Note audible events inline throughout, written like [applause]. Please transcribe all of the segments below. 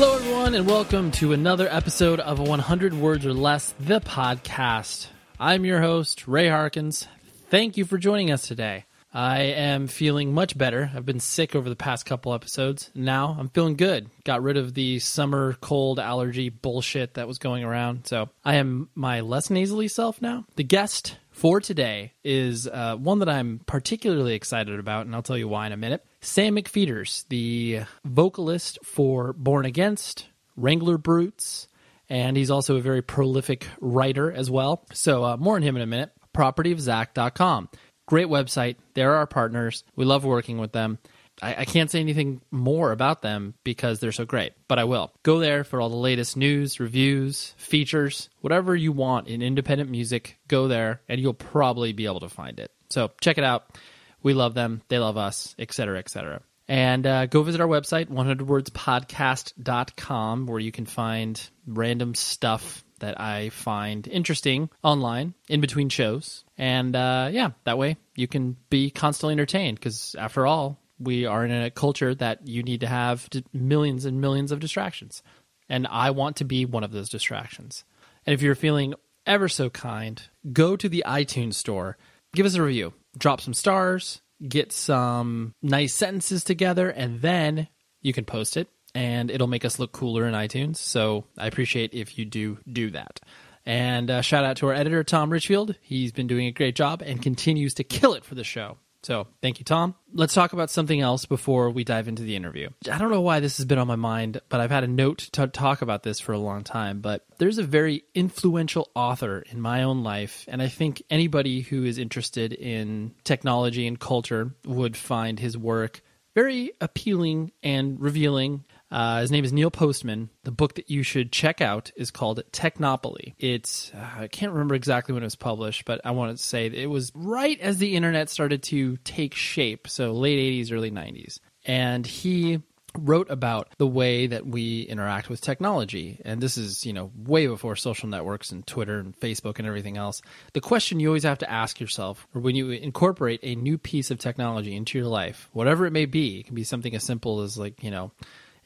Hello, everyone, and welcome to another episode of 100 Words or Less, the podcast. I'm your host, Ray Harkins. Thank you for joining us today. I am feeling much better. I've been sick over the past couple episodes. Now I'm feeling good. Got rid of the summer cold allergy bullshit that was going around. So I am my less nasally self now. The guest for today is uh, one that I'm particularly excited about, and I'll tell you why in a minute. Sam McPheeters, the vocalist for Born Against, Wrangler Brutes, and he's also a very prolific writer as well. So, uh, more on him in a minute. PropertyofZack.com. Great website. They're our partners. We love working with them. I, I can't say anything more about them because they're so great, but I will. Go there for all the latest news, reviews, features, whatever you want in independent music. Go there and you'll probably be able to find it. So check it out. We love them. They love us, etc., etc. And uh, go visit our website, 100wordspodcast.com, where you can find random stuff that I find interesting online in between shows. And uh, yeah, that way you can be constantly entertained because, after all, we are in a culture that you need to have millions and millions of distractions. And I want to be one of those distractions. And if you're feeling ever so kind, go to the iTunes store, give us a review, drop some stars, get some nice sentences together, and then you can post it and it'll make us look cooler in iTunes. So I appreciate if you do do that. And uh, shout out to our editor, Tom Richfield. He's been doing a great job and continues to kill it for the show. So thank you, Tom. Let's talk about something else before we dive into the interview. I don't know why this has been on my mind, but I've had a note to talk about this for a long time. But there's a very influential author in my own life, and I think anybody who is interested in technology and culture would find his work very appealing and revealing. Uh, his name is Neil Postman. The book that you should check out is called Technopoly. It's, uh, I can't remember exactly when it was published, but I want to say it was right as the internet started to take shape. So late 80s, early 90s. And he wrote about the way that we interact with technology and this is you know way before social networks and twitter and facebook and everything else the question you always have to ask yourself when you incorporate a new piece of technology into your life whatever it may be it can be something as simple as like you know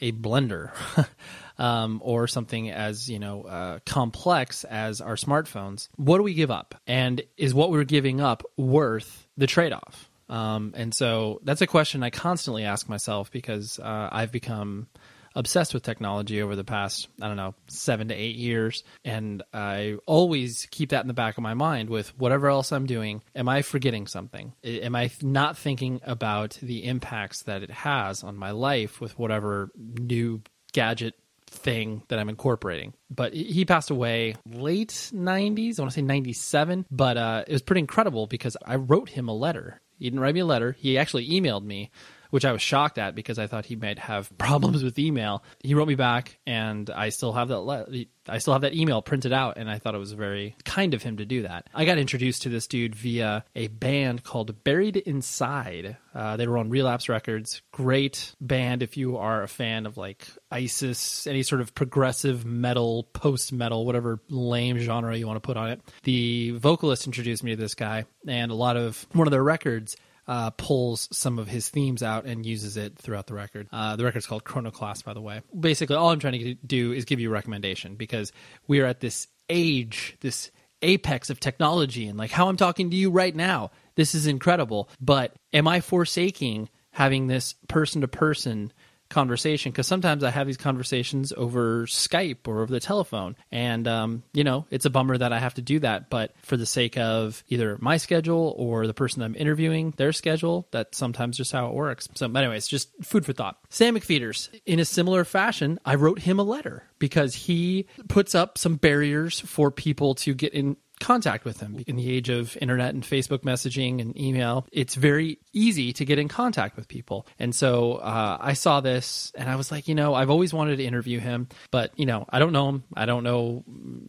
a blender [laughs] um, or something as you know uh, complex as our smartphones what do we give up? And is what we're giving up worth the trade-off? Um, and so that's a question I constantly ask myself because uh, I've become obsessed with technology over the past, I don't know, seven to eight years. And I always keep that in the back of my mind with whatever else I'm doing. Am I forgetting something? Am I not thinking about the impacts that it has on my life with whatever new gadget thing that I'm incorporating. But he passed away late 90s, I want to say 97, but uh, it was pretty incredible because I wrote him a letter. He didn't write me a letter. He actually emailed me, which I was shocked at because I thought he might have [laughs] problems with email. He wrote me back and I still have that le- I still have that email printed out and I thought it was very kind of him to do that. I got introduced to this dude via a band called Buried Inside. Uh, they were on Relapse Records. Great band if you are a fan of like ISIS, any sort of progressive metal, post metal, whatever lame genre you want to put on it. The vocalist introduced me to this guy and a lot of one of their records uh, pulls some of his themes out and uses it throughout the record. Uh, the record's called Chronoclast, by the way. Basically, all I'm trying to do is give you a recommendation because we are at this age, this apex of technology, and like how I'm talking to you right now. This is incredible. But am I forsaking having this person to person conversation because sometimes I have these conversations over Skype or over the telephone, and um, you know it's a bummer that I have to do that. But for the sake of either my schedule or the person I'm interviewing, their schedule, that's sometimes just how it works. So, anyways, just food for thought. Sam McPheeters, in a similar fashion, I wrote him a letter because he puts up some barriers for people to get in contact with him. In the age of internet and Facebook messaging and email, it's very easy to get in contact with people. And so uh, I saw this and I was like, you know, I've always wanted to interview him, but, you know, I don't know him. I don't know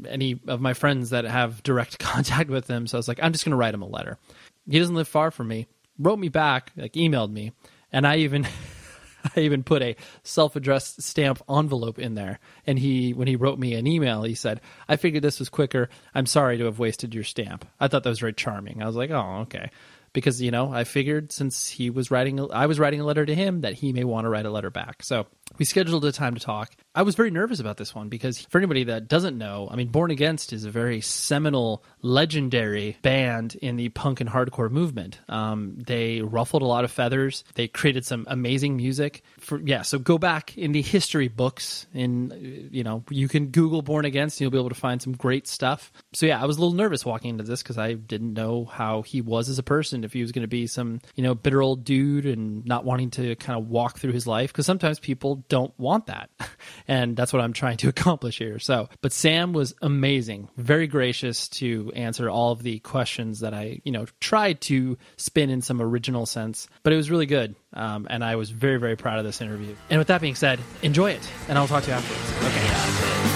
any of my friends that have direct [laughs] contact with him. So I was like, I'm just going to write him a letter. He doesn't live far from me, wrote me back, like emailed me. And I even. [laughs] I [laughs] even put a self-addressed stamp envelope in there. And he, when he wrote me an email, he said, "I figured this was quicker. I'm sorry to have wasted your stamp." I thought that was very charming. I was like, "Oh, okay." Because you know, I figured since he was writing, I was writing a letter to him that he may want to write a letter back. So we scheduled a time to talk. I was very nervous about this one because for anybody that doesn't know, I mean, Born Against is a very seminal, legendary band in the punk and hardcore movement. Um, they ruffled a lot of feathers. They created some amazing music. For yeah, so go back in the history books. In you know, you can Google Born Against, and you'll be able to find some great stuff. So yeah, I was a little nervous walking into this because I didn't know how he was as a person. If he was going to be some you know bitter old dude and not wanting to kind of walk through his life, because sometimes people don't want that. [laughs] And that's what I'm trying to [laughs] accomplish here. So, but Sam was amazing, very gracious to answer all of the questions that I, you know, tried to spin in some original sense, but it was really good. Um, and I was very, very proud of this interview. And with that being said, enjoy it, and I'll talk to you afterwards. Okay.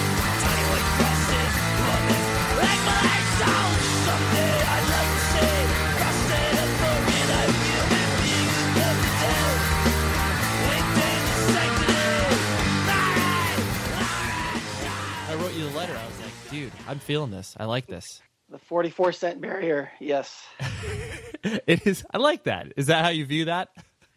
Feeling this. I like this. The 44 cent barrier, yes. [laughs] It is. I like that. Is that how you view that?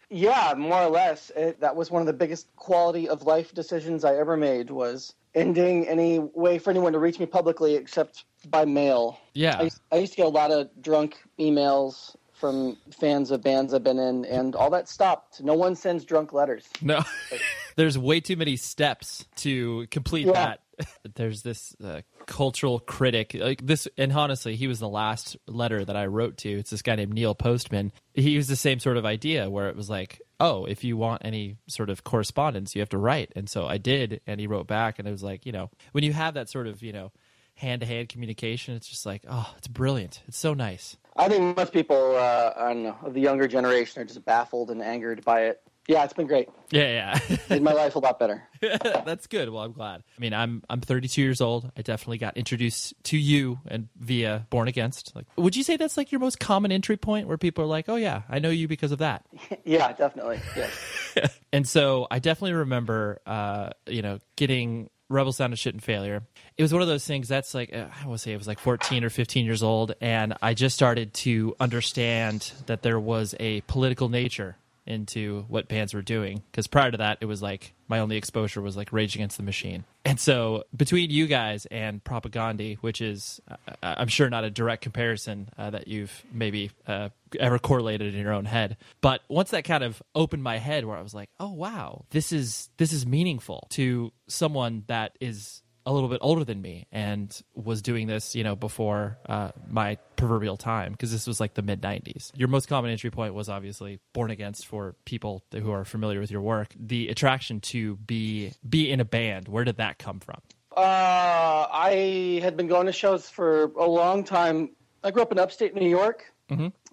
Yeah, more or less. It, that was one of the biggest quality of life decisions I ever made was ending any way for anyone to reach me publicly except by mail. Yeah. I, used- I used to get a lot of drunk emails from fans of bands I've been in, and all that stopped. No one sends drunk letters. No, [laughs] there's way too many steps to complete Yeah. that. [laughs] There's this uh, cultural critic, like this, and honestly, he was the last letter that I wrote to. It's this guy named Neil Postman. He used the same sort of idea where it was like, oh, if you want any sort of correspondence, you have to write. And so I did, and he wrote back, and it was like, you know, when you have that sort of, you know, hand to hand communication, it's just like, oh, it's brilliant. It's so nice. I think most people, uh, know, the younger generation are just baffled and angered by it. Yeah, it's been great. Yeah, yeah. [laughs] Made my life a lot better. [laughs] That's good. Well, I'm glad. I mean, I'm I'm 32 years old. I definitely got introduced to you and via Born Against. Like, would you say that's like your most common entry point where people are like, "Oh yeah, I know you because of that." [laughs] Yeah, definitely. Yes. And so I definitely remember, uh, you know, getting Rebel Sound of Shit and Failure. It was one of those things that's like, uh, I want to say it was like 14 or 15 years old. And I just started to understand that there was a political nature into what bands were doing because prior to that it was like my only exposure was like Rage Against the Machine. And so between you guys and Propagandhi, which is uh, I'm sure not a direct comparison uh, that you've maybe uh, ever correlated in your own head, but once that kind of opened my head where I was like, "Oh wow, this is this is meaningful to someone that is a little bit older than me and was doing this, you know, before uh, my proverbial time because this was like the mid 90s. Your most common entry point was obviously Born Against for people who are familiar with your work. The attraction to be be in a band, where did that come from? Uh, I had been going to shows for a long time. I grew up in upstate New York,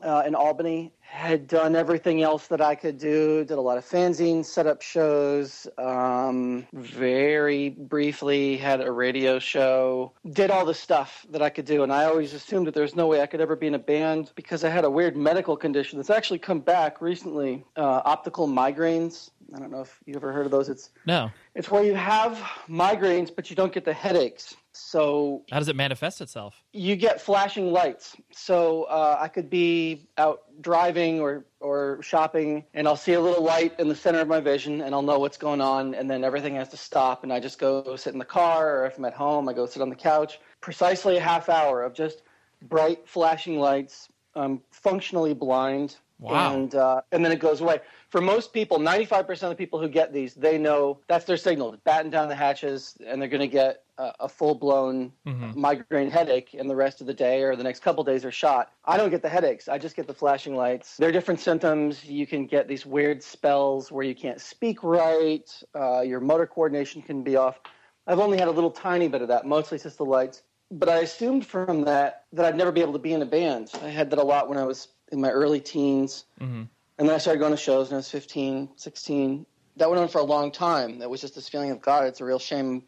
uh, in Albany. Had done everything else that I could do. Did a lot of fanzines, set up shows. Um, very briefly had a radio show. Did all the stuff that I could do, and I always assumed that there's no way I could ever be in a band because I had a weird medical condition that's actually come back recently. Uh, optical migraines. I don't know if you've ever heard of those. It's No. it's where you have migraines, but you don't get the headaches. So How does it manifest itself? you get flashing lights. So uh, I could be out driving or, or shopping, and I'll see a little light in the center of my vision, and I'll know what's going on, and then everything has to stop, and I just go sit in the car, or if I'm at home, I go sit on the couch. Precisely a half hour of just bright flashing lights. I'm functionally blind. Wow. And uh, and then it goes away. For most people, 95% of the people who get these, they know that's their signal. Batten down the hatches, and they're going to get a, a full blown migraine headache, and the rest of the day or the next couple days are shot. I don't get the headaches. I just get the flashing lights. There are different symptoms. You can get these weird spells where you can't speak right. Uh, your motor coordination can be off. I've only had a little tiny bit of that. Mostly just the lights. But I assumed from that that I'd never be able to be in a band. I had that a lot when I was in my early teens. And then I started going to shows when I was 15, 16. That went on for a long time. That was just this feeling of, God, it's a real shame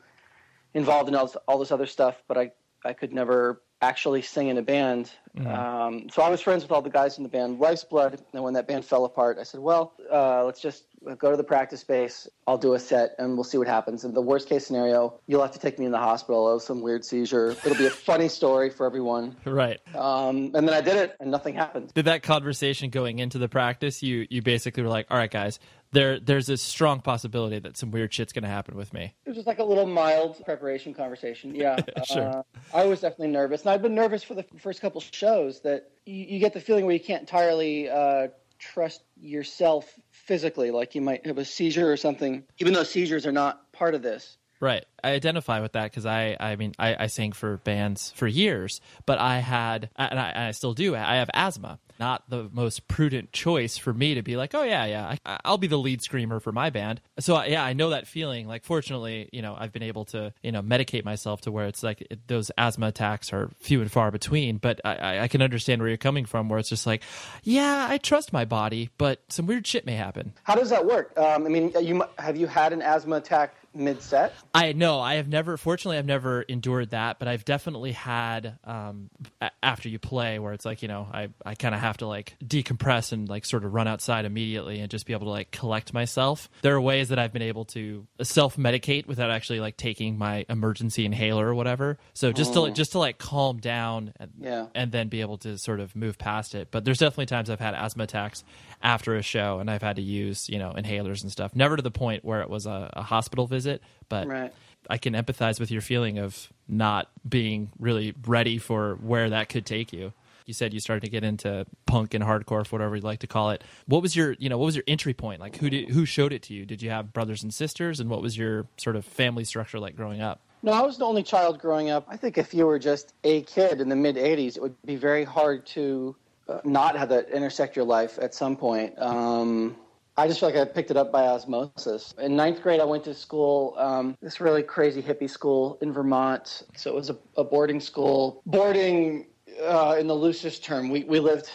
involved in all this, all this other stuff, but I, I could never actually sing in a band. Um, so I was friends with all the guys in the band Life's Blood. And when that band fell apart, I said, well, uh, let's just go to the practice space. I'll do a set and we'll see what happens. In the worst case scenario, you'll have to take me in the hospital. I'll have some weird seizure. It'll be a funny story for everyone. Right. Um, and then I did it and nothing happened. Did that conversation going into the practice, you you basically were like, "All right, guys, there there's a strong possibility that some weird shit's going to happen with me." It was just like a little mild preparation conversation. Yeah. [laughs] Sure. Uh, I was definitely nervous. And I've been nervous for the first couple shows that you, you get the feeling where you can't entirely uh, trust yourself physically, like you might have a seizure or something, even though seizures are not part of this. Right. I identify with that because I, I mean, I, I sang for bands for years, but I had, and I, and I still do, I have asthma. Not the most prudent choice for me to be like, oh, yeah, yeah, I, I'll be the lead screamer for my band. So, yeah, I know that feeling. Like, fortunately, you know, I've been able to, you know, medicate myself to where it's like it, those asthma attacks are few and far between. But I- I, I can understand where you're coming from, where it's just like, yeah, I trust my body, but some weird shit may happen. How does that work? Um, I mean, you have you had an asthma attack mid set? I know I have never. Fortunately, I've never endured that, but I've definitely had um, a- after you play where it's like you know I I kind of have to like decompress and like sort of run outside immediately and just be able to like collect myself. There are ways that I've been able to self medicate without actually like taking my emergency inhaler or whatever. So just to just to like calm down and Yeah. and then be able to sort of move past it. But there's definitely times I've had asthma attacks after a show and I've had to use, you know, inhalers and stuff. Never to the point where it was a, a hospital visit, but Right. I can empathize with your feeling of not being really ready for where that could take you. You said you started to get into punk and hardcore, whatever you'd like to call it. What was your, you know, what was your entry point? Like, who did, who showed it to you? Did you have brothers and sisters, and what was your sort of family structure like growing up? No, I was the only child growing up. I think if you were just a kid in the mid 80s, it would be very hard to not have that intersect your life at some point. Um, I just feel like I picked it up by osmosis. In ninth grade, I went to school, um, this really crazy hippie school in Vermont. So it was a, a boarding school. Boarding, uh, in the loosest term, we, we lived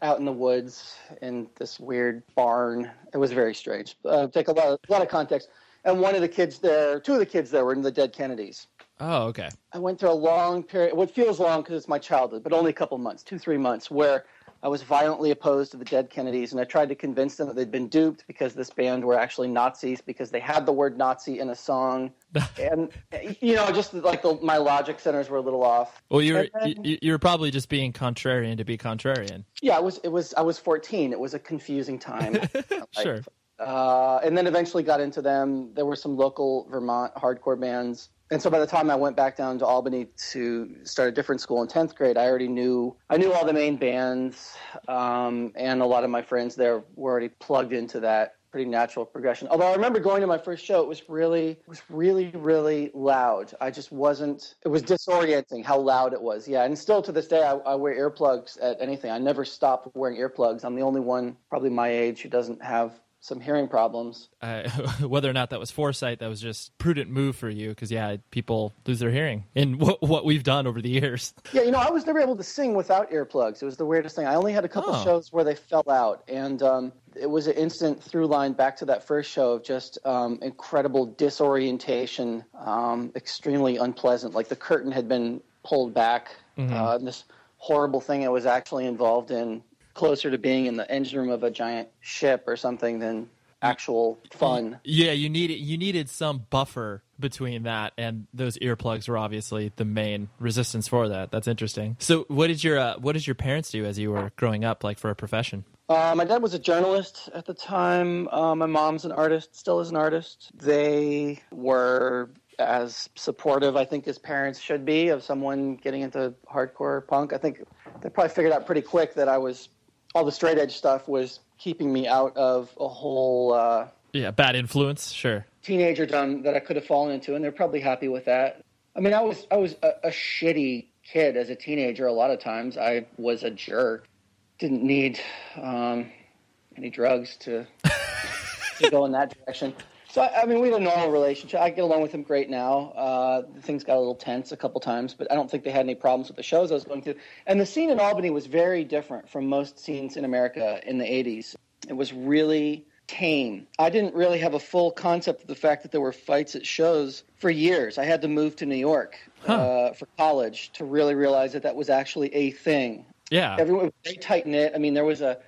out in the woods in this weird barn. It was very strange. Uh, take a lot, of, a lot of context. And one of the kids there, two of the kids there were in the Dead Kennedys. Oh, okay. I went through a long period, what feels long because it's my childhood, but only a couple months, two, three months, where I was violently opposed to the Dead Kennedys, and I tried to convince them that they'd been duped because this band were actually Nazis because they had the word Nazi in a song, [laughs] and you know, just like the, my logic centers were a little off. Well, you're then- you- you're probably just being contrarian to be contrarian. Yeah, it was. It was. I was 14. It was a confusing time. [laughs] Sure. Uh, and then eventually got into them. There were some local Vermont hardcore bands. And so by the time I went back down to Albany to start a different school in 10th grade, I already knew I knew all the main bands, um, and a lot of my friends there were already plugged into that pretty natural progression. Although I remember going to my first show, it was really it was really really loud. I just wasn't. It was disorienting how loud it was. Yeah, and still to this day, I, I wear earplugs at anything. I never stop wearing earplugs. I'm the only one, probably my age, who doesn't have some hearing problems. Uh, [laughs] whether or not that was foresight, that was just prudent move for you because yeah, people lose their hearing in [laughs] what what we've done over the years. Yeah, you know, I was never able to sing without earplugs. It was the weirdest thing. I only had a couple Oh. shows where they fell out, and um, it was an instant through line back to that first show of just um, incredible disorientation, um, extremely unpleasant. Like the curtain had been pulled back. Uh, and this horrible thing I was actually involved in, closer to being in the engine room of a giant ship or something than actual fun. Yeah, you needed you needed some buffer between that and those earplugs were obviously the main resistance for that. That's interesting. So, what did your uh, what did your parents do as you were growing up, like for a profession? Uh, my dad was a journalist at the time. Uh, my mom's an artist, still is an artist. They were as supportive, I think, as parents should be of someone getting into hardcore punk. I think they probably figured out pretty quick that I was all the straight edge stuff was keeping me out of a whole uh, Yeah, bad influence, sure. teenagerdom that I could have fallen into, and they're probably happy with that. I mean, I was I was a, a shitty kid as a teenager. A lot of times, I was a jerk. Didn't need um, any drugs to to go in that direction. So I, mean, we had a normal relationship. I get along with him great now. Uh, things got a little tense a couple times, but I don't think they had any problems with the shows I was going to. And the scene in Albany was very different from most scenes in America in the '80s. It was really tame. I didn't really have a full concept of the fact that there were fights at shows for years. I had to move to New York uh, for college to really realize that that was actually a thing. Yeah. Everyone was very tight knit. I mean, there was a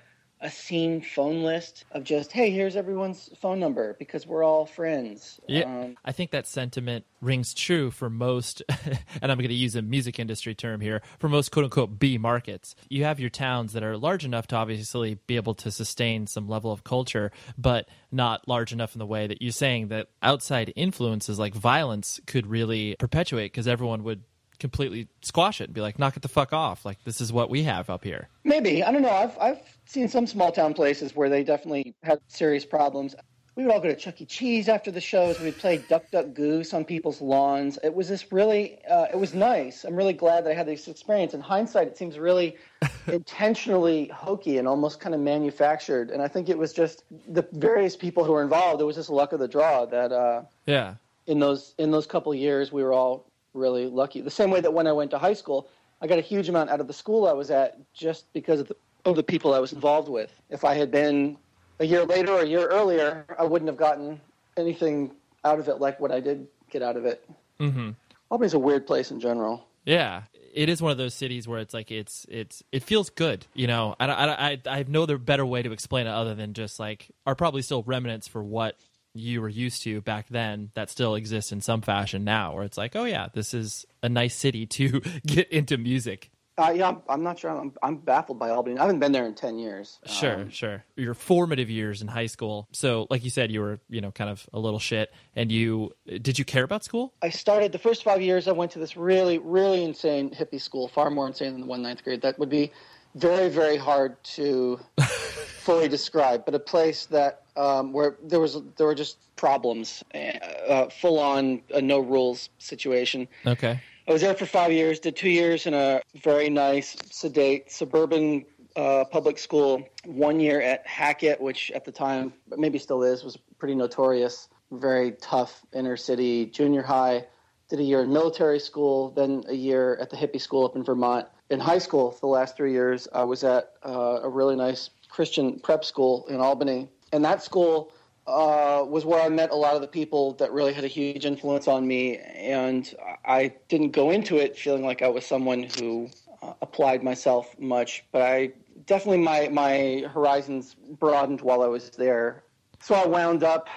a scene phone list of just, hey, here's everyone's phone number because we're all friends. Yeah, Um, I think that sentiment rings true for most, [laughs] and I'm going to use a music industry term here, for most quote unquote B markets. You have your towns that are large enough to obviously be able to sustain some level of culture, but not large enough in the way that you're saying that outside influences like violence could really perpetuate because everyone would completely squash it and be like, knock it the fuck off. Like, this is what we have up here. Maybe I don't know. I've I've seen some small town places where they definitely had serious problems. We would all go to Chuck E. Cheese after the shows. We'd play Duck Duck Goose on people's lawns. It was this really, uh, it was nice. I'm really glad that I had this experience. In hindsight, it seems really [laughs] intentionally hokey and almost kind of manufactured. And I think it was just the various people who were involved. It was just luck of the draw that uh, Yeah. in those in those couple years we were all really lucky. The same way that when I went to high school, I got a huge amount out of the school I was at just because of the, of the people I was involved with. If I had been a year later or a year earlier, I wouldn't have gotten anything out of it like what I did get out of it. Mm-hmm. Albany's a weird place in general. Yeah, it is one of those cities where it's like it's it's it feels good, you know. I I I I have no other better way to explain it other than just like are probably still remnants for what you were used to back then that still exists in some fashion now, where it's like, oh yeah, this is a nice city [laughs] to get into music. Uh, yeah, I'm, I'm not sure. I'm, I'm baffled by Albany. I haven't been there in 10 years. Sure, sure. Your formative years in high school. So, like you said, you were you know kind of a little shit, and you did you care about school? I started the first five years. I went to this really, really insane hippie school, far more insane than the one ninth grade. That would be very, very hard to [laughs] fully describe, but a place that um, where there was there were just problems, uh, full on a no rules situation. Okay. I was there for five years. Did two years in a very nice, sedate suburban uh, public school. One year at Hackett, which at the time, but maybe still is, was pretty notorious. Very tough inner city junior high. Did a year in military school, then a year at the hippie school up in Vermont. In high school, for the last three years, I was at uh, a really nice Christian prep school in Albany, and that school uh, was where I met a lot of the people that really had a huge influence on me. And I didn't go into it feeling like I was someone who uh, applied myself much, but I definitely my my horizons broadened while I was there. So I wound up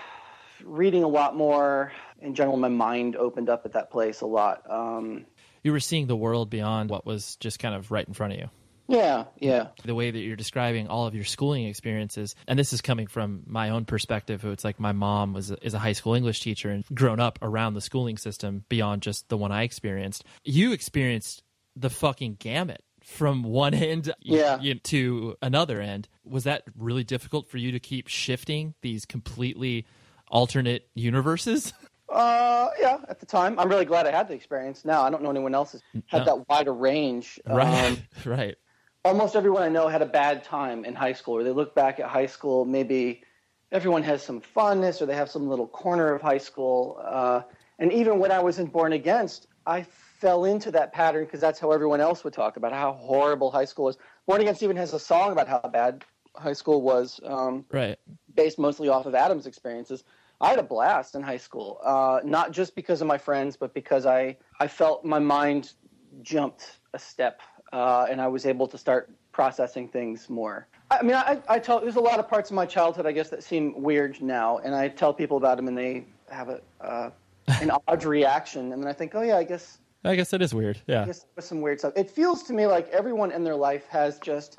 reading a lot more. In general, my mind opened up at that place a lot. Um, You were seeing the world beyond what was just kind of right in front of you. Yeah, yeah, the way that you're describing all of your schooling experiences and this is coming from my own perspective it's like my mom was is a high school english teacher and grown up around the schooling system beyond just the one i experienced you experienced the fucking gamut from one end Yeah. y- to another end was that really difficult for you to keep shifting these completely alternate universes [laughs] uh, yeah. At the time, I'm really glad I had the experience. Now I don't know anyone else has had No. that wider range. right Um, [laughs] right almost everyone I know had a bad time in high school, or they look back at high school. Maybe everyone has some fondness, or they have some little corner of high school. Uh, and even when I was in Born Against, I fell into that pattern because that's how everyone else would talk about how horrible high school is. Born Against even has a song about how bad high school was, um, right based mostly off of Adam's experiences. I had a blast in high school, uh, not just because of my friends, but because I, I felt my mind jumped a step uh, and I was able to start processing things more. I mean, I, I tell there's a lot of parts of my childhood, I guess, that seem weird now, and I tell people about them, and they have a uh, [laughs] an odd reaction, and then I think, oh yeah, I guess i guess it is weird yeah I guess some weird stuff. It feels to me like everyone in their life has just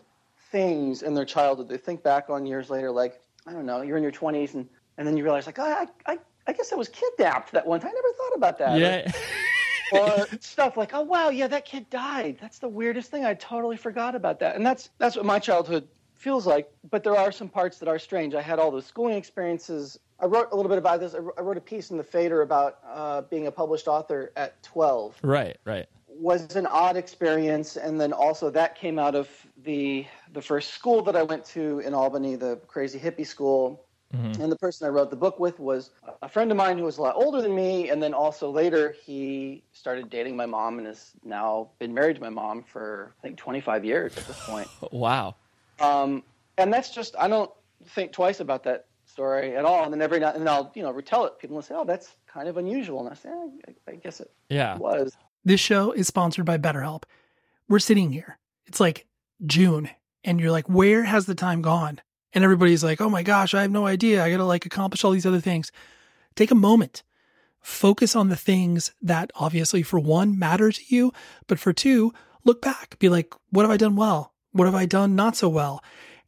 things in their childhood they think back on years later, like I don't know, you're in your 20s, and and then you realize like, oh, I I, I guess I was kidnapped that one time. I never thought about that. Yeah or [laughs] stuff like, oh wow, yeah, that kid died. That's the weirdest thing. I totally forgot about that. And that's that's what my childhood feels like. But there are some parts that are strange. I had all those schooling experiences. I wrote a little bit about this. I wrote a piece in the Fader about uh, being a published author at 12 right right was an odd experience, and then also that came out of the the first school that I went to in Albany, the crazy hippie school. And the person I wrote the book with was a friend of mine who was a lot older than me, and then also later he started dating my mom and has now been married to my mom for I think 25 years at this point. [laughs] wow Um, and that's just I don't think twice about that story at all. And then every now and then I'll you know retell it. People will say, "Oh, that's kind of unusual," and I say, "Eh, I, I guess it yeah was." This show is sponsored by BetterHelp. We're sitting here. It's like June, and you're like, where has the time gone? And everybody's like, oh my gosh, I have no idea. I got to like accomplish all these other things. Take a moment. Focus on the things that obviously, for one, matter to you, but for two, look back. Be like, what have I done well? What have I done not so well?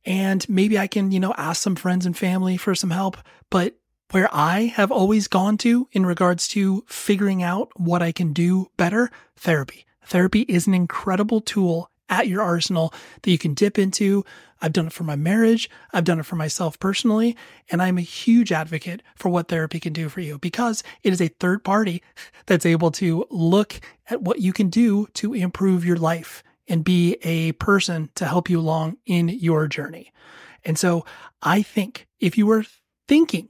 And maybe I can, you know, ask some friends and family for some help. But where I have always gone to in regards to figuring out what I can do better, therapy. Therapy is an incredible tool at your arsenal that you can dip into. I've done it for my marriage. I've done it for myself personally. And I'm a huge advocate for what therapy can do for you because it is a third party that's able to look at what you can do to improve your life and be a person to help you along in your journey. And so I think if you were thinking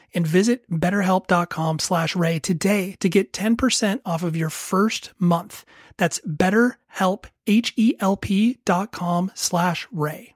and visit betterhelp.com slash ray today to get 10% off of your first month. That's betterhelp, H-E-L-P slash ray.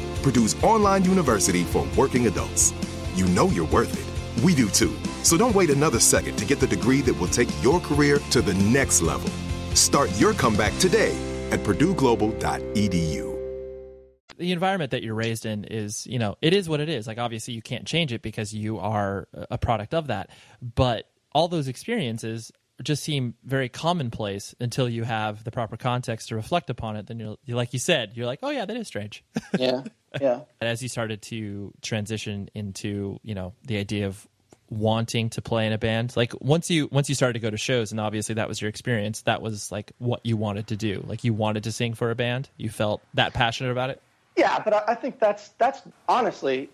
Purdue's online university for working adults. You know you're worth it. We do too. So don't wait another second to get the degree that will take your career to the next level. Start your comeback today at purdueglobal.edu the environment that you're raised in is, you know, it is what it is. Like obviously you can't change it because you are a product of that. But all those experiences just seem very commonplace until you have the proper context to reflect upon it. Then you're, you're like you said, you're like, oh yeah, that is strange. [laughs] Yeah, yeah. [laughs] and as you started to transition into, you know, the idea of wanting to play in a band, like once you once you started to go to shows, and obviously that was your experience, that was like what you wanted to do. Like you wanted to sing for a band. You felt that passionate about it. Yeah, but I, I think that's that's honestly,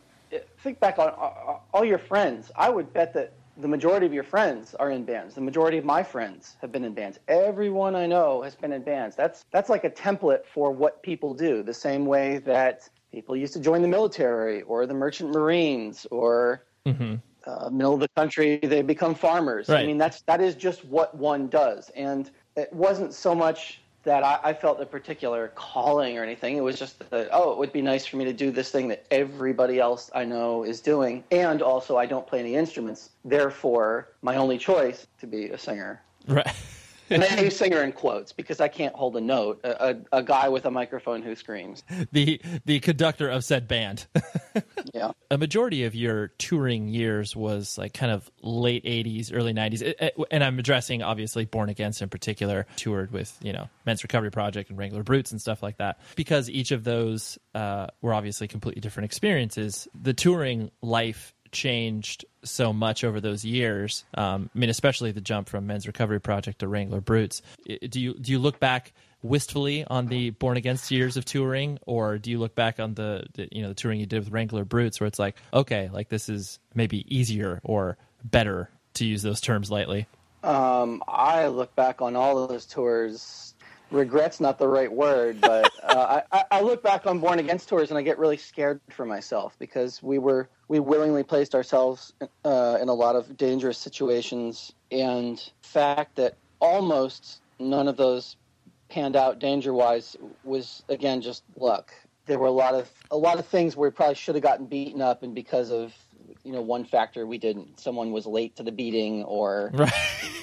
think back on uh, all your friends. I would bet that the majority of your friends are in bands. The majority of my friends have been in bands. Everyone I know has been in bands. That's that's like a template for what people do. The same way that people used to join the military or the merchant marines or mm-hmm. uh, middle of the country they become farmers. Right. I mean that's that is just what one does. And it wasn't so much that I, I, felt a particular calling or anything. It was just that, oh, it would be nice for me to do this thing that everybody else I know is doing. And also, I don't play any instruments. Therefore, my only choice to be a singer. Right. [laughs] and use singer in quotes because I can't hold a note. A, a, a guy with a microphone who screams. The the conductor of said band. [laughs] yeah. A majority of your touring years was like kind of late '80s, early '90s, and I'm addressing obviously Born Against in particular. Toured with you know Men's Recovery Project and Wrangler Brutes and stuff like that. Because each of those uh, were obviously completely different experiences. The touring life changed so much over those years. Um, I mean, especially the jump from Men's Recovery Project to Wrangler Brutes. Do you do you look back wistfully on the Born Against years of touring, or do you look back on the, the you know the touring you did with Wrangler Brutes, where it's like, okay, like this is maybe easier or better to use those terms lightly? Um, I look back on all of those tours regret's not the right word, but uh, [laughs] I, I look back on Born Against tours and I get really scared for myself because we were we willingly placed ourselves uh, in a lot of dangerous situations, and fact that almost none of those panned out danger wise was again just luck. There were a lot of a lot of things where we probably should have gotten beaten up, and because of you know one factor we didn't someone was late to the beating or [laughs] right.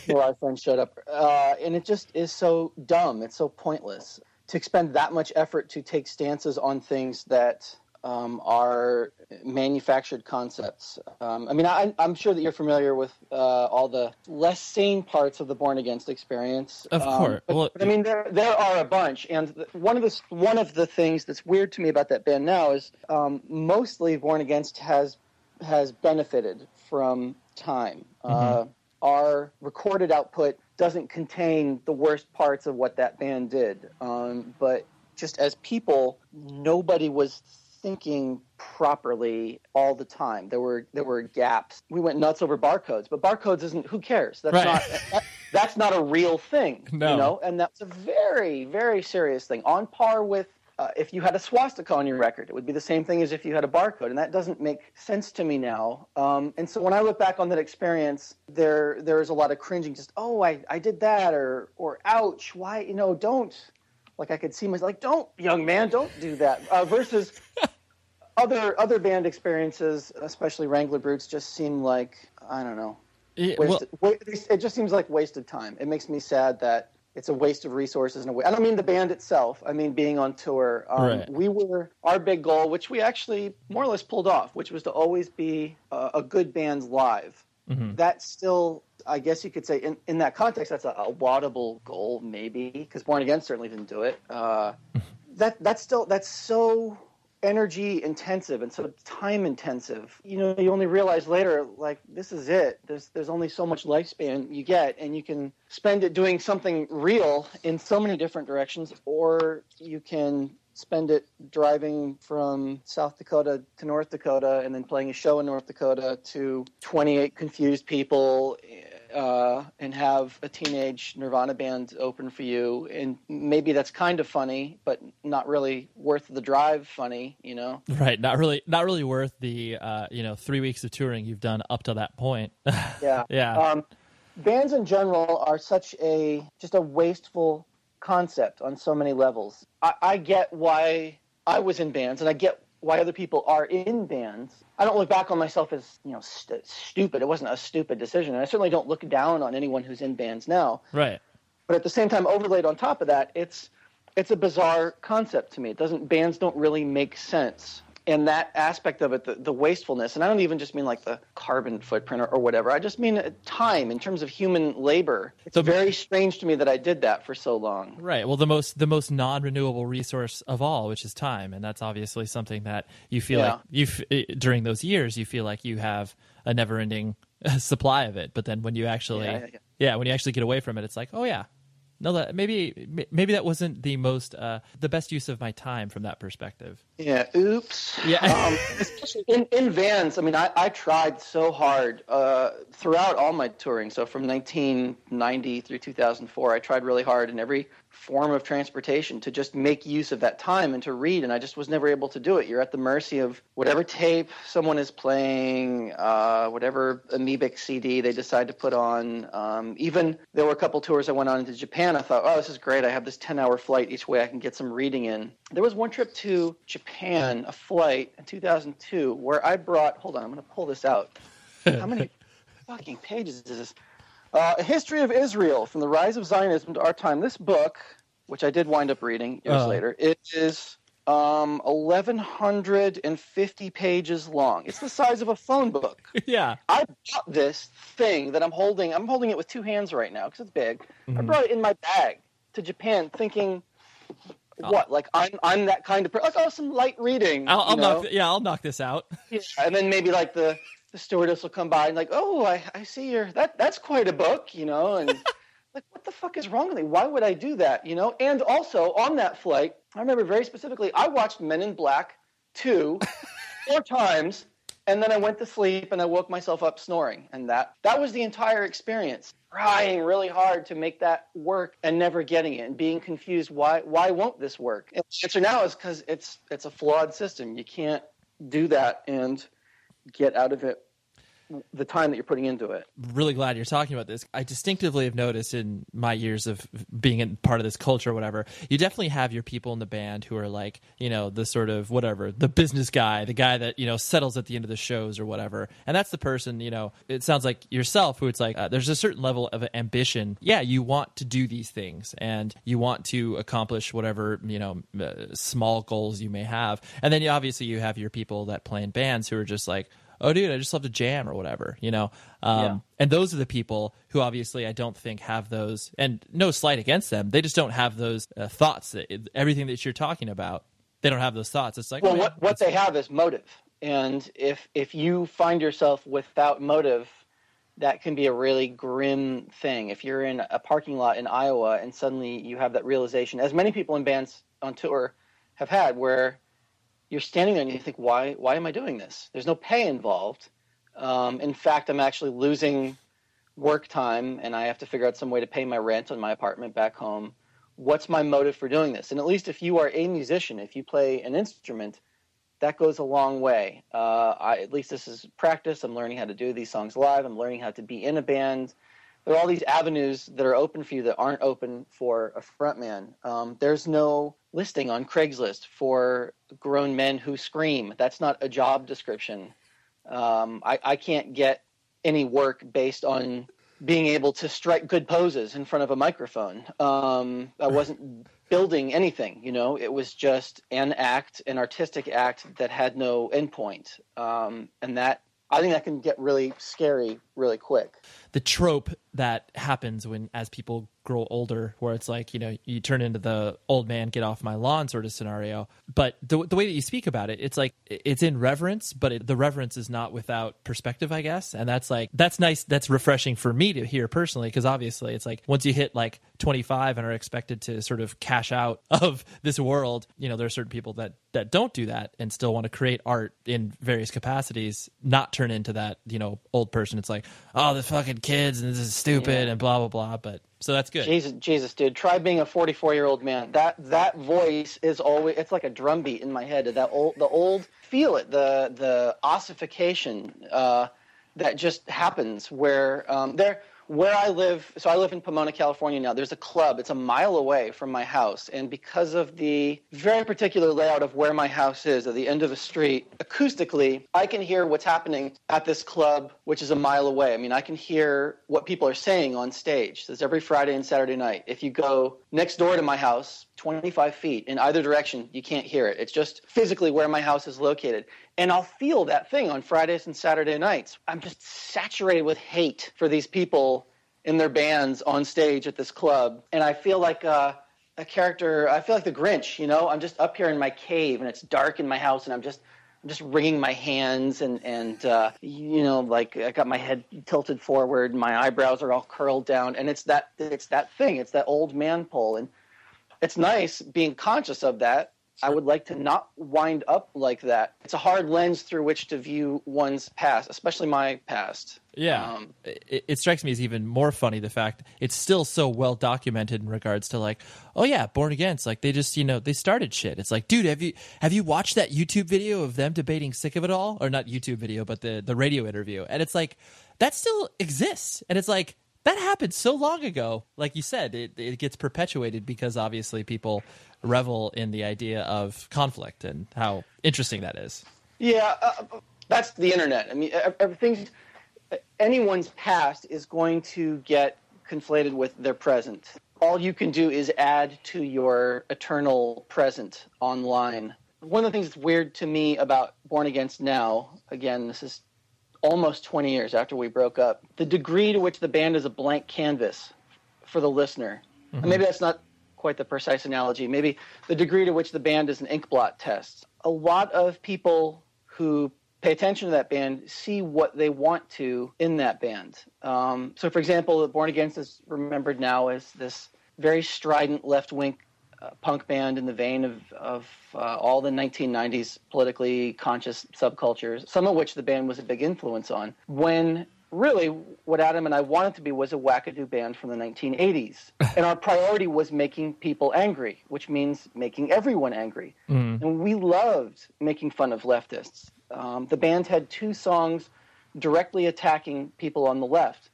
or our friend showed up uh, and it just is so dumb it's so pointless to expend that much effort to take stances on things that um, are manufactured concepts. Um, I mean, I, am sure that you're familiar with uh, all the less sane parts of the Born Against experience. Of um, course. But, well, but, I mean, there there are a bunch, and one of the one of the things that's weird to me about that band now is um, mostly Born Against has has benefited from time. Mm-hmm. Uh, our recorded output doesn't contain the worst parts of what that band did, um, but just as people, nobody was thinking properly all the time. There were there were gaps. We went nuts over barcodes, but barcodes isn't. Who cares? That's right. not. [laughs] That, that's not a real thing. No. You know, and that's a very very serious thing. On par with uh, if you had a swastika on your record, it would be the same thing as if you had a barcode, and that doesn't make sense to me now. Um, and so when I look back on that experience, there there is a lot of cringing. Just oh, I, I did that, or or ouch, why you know don't like I could see myself like don't young man don't do that. Uh, versus [laughs] other other band experiences, especially Wrangler Brutes, just seem like I don't know. Yeah, wasted, well, it just seems like wasted time. It makes me sad that it's a waste of resources in a way. I don't mean the band itself. I mean being on tour. Um, right. We were our big goal, which we actually more or less pulled off, which was to always be a, a good band live. Mm-hmm. That's still, I guess you could say, in, in that context, that's a, a laudable goal, maybe, because Born Against certainly didn't do it. Uh, [laughs] that that's still that's so energy intensive and so time intensive. You know, you only realize later, like this is it. There's there's only so much lifespan you get, and you can spend it doing something real in so many different directions, or you can spend it driving from South Dakota to North Dakota and then playing a show in North Dakota to 28 confused people. Uh, and have a teenage Nirvana band open for you, and maybe that's kind of funny, but not really worth the drive. Funny, you know. [laughs] Right, not really, not really worth the uh, you know three weeks of touring you've done up to that point. [laughs] Yeah, Yeah. Um, bands in general are such a just a wasteful concept on so many levels. I, I get why I was in bands, and I get why other people are in bands. I don't look back on myself as you know st- stupid. It wasn't a stupid decision, and I certainly don't look down on anyone who's in bands now. right. But at the same time, overlaid on top of that, it's it's a bizarre concept to me. It doesn't bands don't really make sense. And that aspect of it, the, the wastefulness, and I don't even just mean like the carbon footprint or, or whatever. I just mean uh, time in terms of human labor. It's So- very strange to me that I did that for so long. Right. Well, the most the most non-renewable resource of all, which is time, and that's obviously something that you feel Yeah. like you eh, during those years you feel like you have a never-ending supply of it. But then when you actually, Yeah, yeah, yeah. yeah, when you actually get away from it, it's like, oh yeah, no, that maybe maybe that wasn't the most uh, the best use of my time from that perspective. Yeah. Oops. Yeah. [laughs] um, especially in, in vans. I mean, I, I tried so hard uh, throughout all my touring. So from 1990 through 2004, I tried really hard in every form of transportation to just make use of that time and to read. And I just was never able to do it. You're at the mercy of whatever tape someone is playing, uh, whatever amoebic CD they decide to put on. Um, even there were a couple tours I went on into Japan. I thought, oh, this is great. I have this 10 hour flight each way. I can get some reading in. There was one trip to Japan, a flight in 2002, where I brought, hold on, I'm going to pull this out. How many [laughs] fucking pages is this? Uh, a History of Israel from the Rise of Zionism to Our Time. This book, which I did wind up reading years Oh. later, it is um, 1,150 pages long. It's the size of a phone book. [laughs] yeah. I bought this thing that I'm holding. I'm holding it with two hands right now because it's big. I Mm-hmm. brought it in my bag to Japan, thinking, Oh. what? Like I'm I'm that kind of person. Like oh, some light reading. I'll, I'll know? knock. th- yeah, I'll knock this out. Yeah, and then maybe like the the stewardess will come by and like, oh, I, I see your that that's quite a book, you know, and [laughs] like what the fuck is wrong with me? Why would I do that, you know? And also on that flight, I remember very specifically, I watched Men in Black two [laughs] four times, and then I went to sleep and I woke myself up snoring, and that that was the entire experience. Trying really hard to make that work and never getting it, and being confused why why won't this work? And the answer now is because it's it's a flawed system. You can't do that and get out of it the time that you're putting into it. really glad you're talking about this. I distinctively have noticed in my years of being in part of this culture or whatever, you definitely have your people in the band who are like, you know, the sort of whatever, the business guy, the guy that, you know, settles at the end of the shows or whatever. And that's the person, you know, it sounds like yourself who it's like, uh, there's a certain level of ambition. Yeah, you want to do these things and you want to accomplish whatever, you know, uh, small goals you may have. And then you, obviously you have your people that play in bands who are just like, oh dude i just love to jam or whatever you know um, Yeah. and those are the people who obviously i don't think have those and no slight against them they just don't have those uh, thoughts that everything that you're talking about they don't have those thoughts it's like Well, oh, what what they have is motive, and if if you find yourself without motive, that can be a really grim thing. If you're in a parking lot in Iowa and suddenly you have that realization, as many people in bands on tour have had, where you're standing there and you think, why why am I doing this? There's no pay involved. Um, in fact, I'm actually losing work time, and I have to figure out some way to pay my rent on my apartment back home. What's my motive for doing this? And at least if you are a musician, if you play an instrument, that goes a long way. Uh, I, at least this is practice. I'm learning how to do these songs live. I'm learning how to be in a band. There are all these avenues that are open for you that aren't open for a frontman. Um, there's no listing on Craigslist for grown men who scream. That's not a job description. Um, I, I can't get any work based on being able to strike good poses in front of a microphone. Um, I wasn't building anything, you know. It was just an act, an artistic act that had no endpoint, um, and that I think that can get really scary really quick. the trope that happens when as people grow older where it's like you know you turn into the old man get off my lawn sort of scenario. But the, the way that you speak about it it's like it's in reverence but it, the reverence is not without perspective i guess. And that's like that's nice that's refreshing for me to hear personally because obviously it's like once you hit like 25 and are expected to sort of cash out [laughs] of this world you know there are certain people that that don't do that and still want to create art in various capacities not turn into that you know old person. It's like oh the fucking kids and this is stupid and blah blah blah but So that's good. Jesus, Jesus, dude! Try being a 44 year old man. That that voice is always. It's like a drum beat in my head. That old, the old feel it. The the ossification uh, that just happens where um, there where I live, so I live in Pomona, California now. There's a club. It's a mile away from my house, and because of the very particular layout of where my house is, at the end of a street, acoustically, I can hear what's happening at this club, which is a mile away. I mean, I can hear what people are saying on stage. This every Friday and Saturday night. If you go next door to my house, 25 feet in either direction, you can't hear it. It's just physically where my house is located. And I'll feel that thing on Fridays and Saturday nights. I'm just saturated with hate for these people in their bands on stage at this club. And I feel like uh, a character, I feel like the Grinch, you know? I'm just up here in my cave and it's dark in my house and I'm just. I'm just wringing my hands and and uh, you know like I got my head tilted forward, my eyebrows are all curled down, and it's that it's that thing, it's that old man pole, and it's nice being conscious of that. I would like to not wind up like that. It's a hard lens through which to view one's past, especially my past. Yeah, Um, it, it strikes me as even more funny the fact it's still so well documented in regards to like, oh yeah, Born Against, like they just you know they started shit. It's like, dude, have you have you watched that YouTube video of them debating "Sick of It All" or not YouTube video, but the the radio interview? And it's like that still exists, and it's like that happened so long ago. Like you said, it it gets perpetuated because obviously people revel in the idea of conflict and how interesting that is. Yeah, uh, that's the internet. I mean, everything's anyone's past is going to get conflated with their present. All you can do is add to your eternal present online. One of the things that's weird to me about Born Against now, again, this is almost 20 years after we broke up, the degree to which the band is a blank canvas for the listener. And maybe that's not quite the precise analogy. Maybe the degree to which the band is an ink blot test. A lot of people who pay attention to that band see what they want to in that band. Um, so, for example, the Born Against is remembered now as this very strident left wing punk band in the vein of, of uh, all the 1990s politically conscious subcultures, some of which the band was a big influence on. When really what Adam and I wanted to be was a wackadoo band from the 1980s. [laughs] and our priority was making people angry, which means making everyone angry. And we loved making fun of leftists. Um, the band had two songs directly attacking people on the left.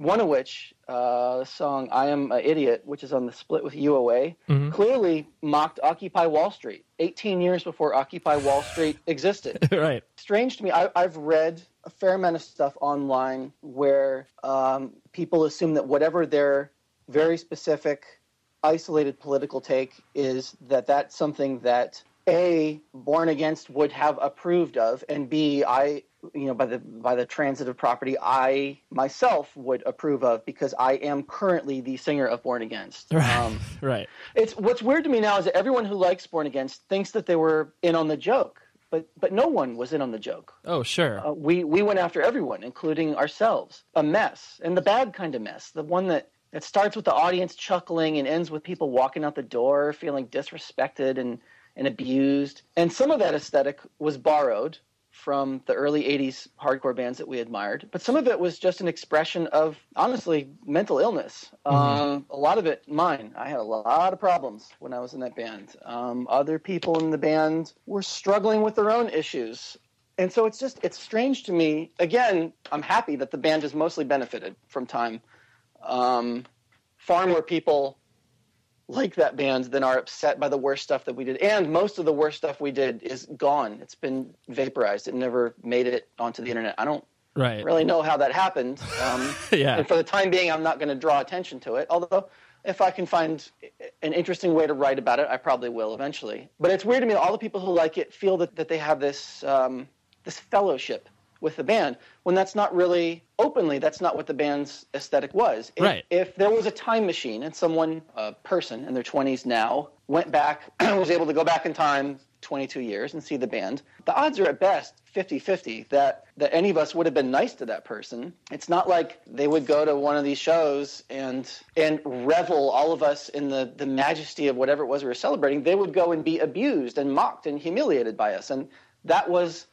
One of which, uh, the song "I Am an Idiot," which is on the split with UOA, clearly mocked Occupy Wall Street. 18 years before Occupy Wall Street existed [laughs] right. strange to me. I, I've read a fair amount of stuff online where um, people assume that whatever their very specific, isolated political take is, that that's something that a Born Against would have approved of, and b I you know by the by the transitive property I myself would approve of because I am currently the singer of Born Against. [laughs] Um, Right. it's what's weird to me now is that everyone who likes Born Against thinks that they were in on the joke, but but no one was in on the joke. Oh, sure. Uh, we we went after everyone, including ourselves. A mess, and the bad kind of mess, the one that that starts with the audience chuckling and ends with people walking out the door feeling disrespected and and abused. And some of that aesthetic was borrowed from the early 80s hardcore bands that we admired, but some of it was just an expression of, honestly, mental illness. Um, a lot of it mine. I had a lot of problems when I was in that band. Um, other people in the band were struggling with their own issues. And so it's just, it's strange to me. Again, I'm happy that the band has mostly benefited from time. Um, far more people like that band than are upset by the worst stuff that we did. And most of the worst stuff we did is gone. It's been vaporized. It never made it onto the internet. I don't Right. really know how that happened. Um, [laughs] Yeah. And for the time being, I'm not going to draw attention to it. Although, if I can find an interesting way to write about it, I probably will eventually. But it's weird to me that all the people who like it feel that, that they have this um, this fellowship with the band when that's not really openly that's not what the band's aesthetic was. If, Right. if there was a time machine and someone a person in their 20s now went back [clears throat] was able to go back in time 22 years and see the band the odds are at best 50-50 that that any of us would have been nice to that person. It's not like they would go to one of these shows and and revel all of us in the the majesty of whatever it was we were celebrating. They would go and be abused and mocked and humiliated by us. And that was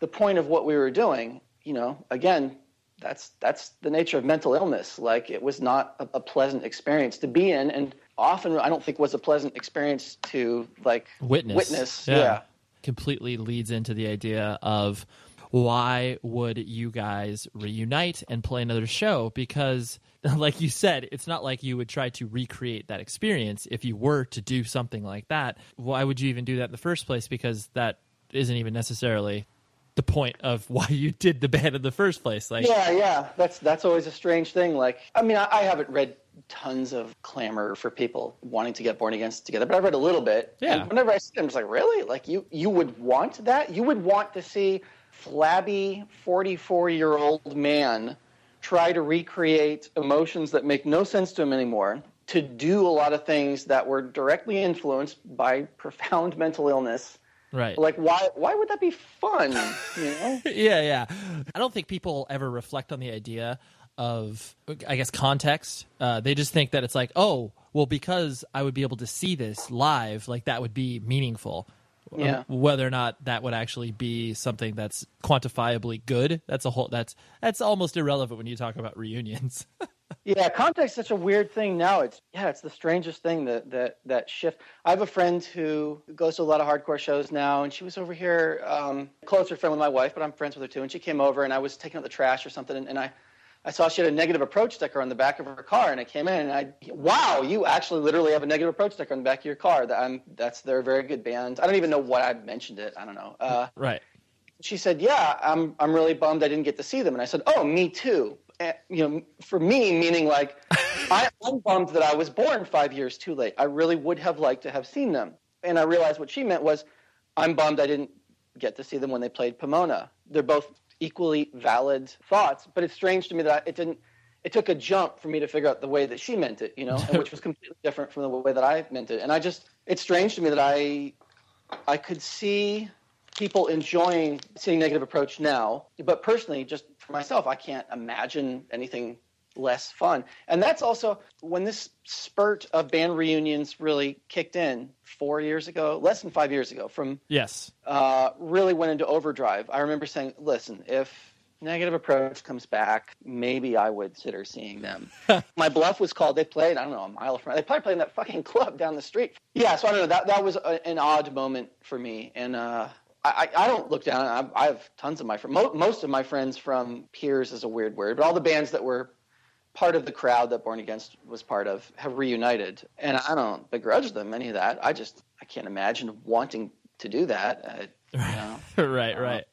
the point of what we were doing, you know, again, that's that's the nature of mental illness. Like it was not a, a pleasant experience to be in, and often I don't think was a pleasant experience to like witness. Witness, yeah. Completely leads into the idea of why would you guys reunite and play another show? Because, [laughs] like you said, it's not like you would try to recreate that experience. If you were to do something like that, why would you even do that in the first place? Because that isn't even necessarily the point of why you did the band in the first place. Like, yeah, yeah, that's that's always a strange thing. Like, I mean, I, I haven't read tons of clamor for people wanting to get Born Against together, but I've read a little bit. Yeah. And whenever I see them, I'm just like, really? Like, you you would want that? You would want to see flabby 44 year old man try to recreate emotions that make no sense to him anymore to do a lot of things that were directly influenced by profound mental illness right? like why why would that be fun you know [laughs] yeah, yeah. I don't think people ever reflect on the idea of, I guess, context. Uh, they just think that it's like, oh, well, because I would be able to see this live, like that would be meaningful. Yeah. Whether or not that would actually be something that's quantifiably good, that's a whole. That's that's almost irrelevant when you talk about reunions. [laughs] Yeah, context is such a weird thing now. It's yeah, it's the strangest thing that that that shift. I have a friend who goes to a lot of hardcore shows now, and she was over here, um, closer friend with my wife, but I'm friends with her too. And she came over, and I was taking out the trash or something, and, and I. I saw she had a negative approach sticker on the back of her car, and I came in and I, wow, you actually literally have a negative approach sticker on the back of your car. That I'm, that's they're a very good band. I don't even know what I mentioned it. I don't know. Uh, right. she said, "Yeah, I'm I'm really bummed I didn't get to see them." And I said, "Oh, me too." Eh, you know, for me, meaning like [laughs] I, I'm bummed that I was born five years too late. I really would have liked to have seen them. And I realized what she meant was, I'm bummed I didn't get to see them when they played Pomona. They're both equally valid thoughts, but it's strange to me that I, it didn't. It took a jump for me to figure out the way that she meant it, you know, and which was [laughs] completely different from the way that I meant it. And I just, it's strange to me that I, I could see people enjoying seeing negative approach now, but personally, just for myself, I can't imagine anything less fun. And that's also when this spurt of band reunions really kicked in four years ago, less than five years ago, from Yes. uh, really went into overdrive. I remember saying, listen, if negative approach comes back, maybe I would consider seeing them. [laughs] My bluff was called. They played, I don't know, a mile from. They probably played in that fucking club down the street. Yeah, so I don't know. That that was a, an odd moment for me, and uh, I, I don't look down. I, I have tons of my friends. Mo- most of my friends from peers is a weird word, but all the bands that were part of the crowd that Born Against was part of have reunited, and I don't begrudge them any of that. I just I can't imagine wanting to do that. Uh, you [laughs] know? right, right.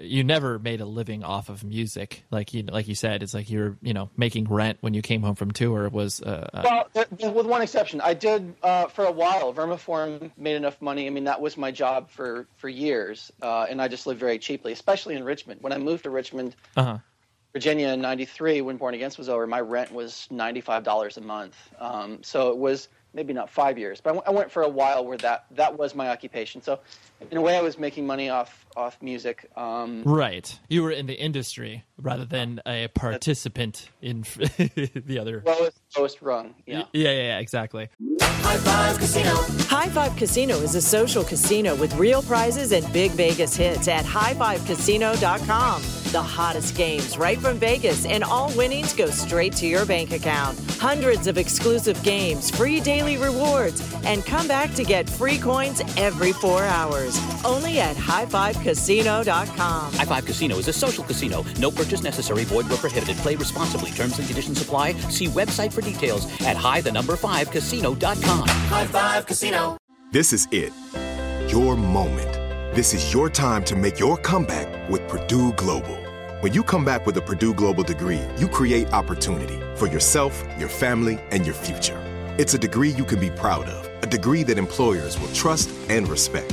You never made a living off of music, like you like you said. It's like you're you know making rent when you came home from tour was uh, uh, Well, there- there- with one exception, I did uh, for a while. Vermiform made enough money. I mean, that was my job for for years, uh, and I just lived very cheaply, especially in Richmond. When I moved to Richmond, uh-huh. Virginia in '93, when Born Against was over, my rent was ninety five dollars a month. Um, so it was maybe not five years, but I went- I went for a while where that that was my occupation. So in a way, I was making money off off music. Um, right. You were in the industry rather than a participant in [laughs] the other. lowest lowest rung. Yeah. Yeah, yeah, yeah, exactly. High Five Casino. High Five Casino is a social casino with real prizes and big Vegas hits at highfivecasino.com. The hottest games right from Vegas, and all winnings go straight to your bank account. Hundreds of exclusive games, free daily rewards, and come back to get free coins every four hours. Only at highfivecasino.com. High Five Casino is a social casino. No purchase necessary. Void where prohibited. Play responsibly. Terms and conditions apply. See website for details at high the number five casino.com. High Five Casino. This is it. Your moment. This is your time to make your comeback with Purdue Global. When you come back with a Purdue Global degree, you create opportunity for yourself, your family, and your future. It's a degree you can be proud of, a degree that employers will trust and respect.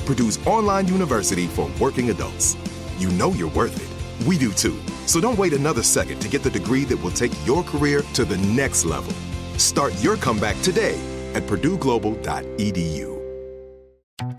Purdue's online university for working adults. You know you're worth it. We do too. So don't wait another second to get the degree that will take your career to the next level. Start your comeback today at purdueglobal.edu.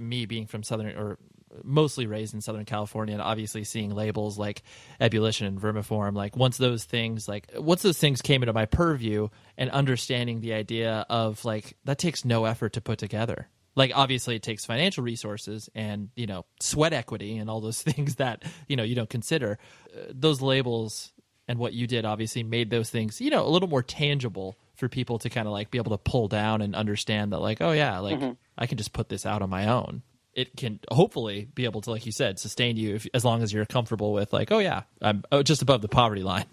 me being from southern or mostly raised in southern california and obviously seeing labels like ebullition and vermiform like once those things like once those things came into my purview and understanding the idea of like that takes no effort to put together like obviously it takes financial resources and you know sweat equity and all those [laughs] things that you know you don't consider uh, those labels and what you did obviously made those things you know a little more tangible for people to kind of like be able to pull down and understand that like oh yeah like mm-hmm. I can just put this out on my own it can hopefully be able to like you said sustain you if, as long as you're comfortable with like oh yeah i'm oh, just above the poverty line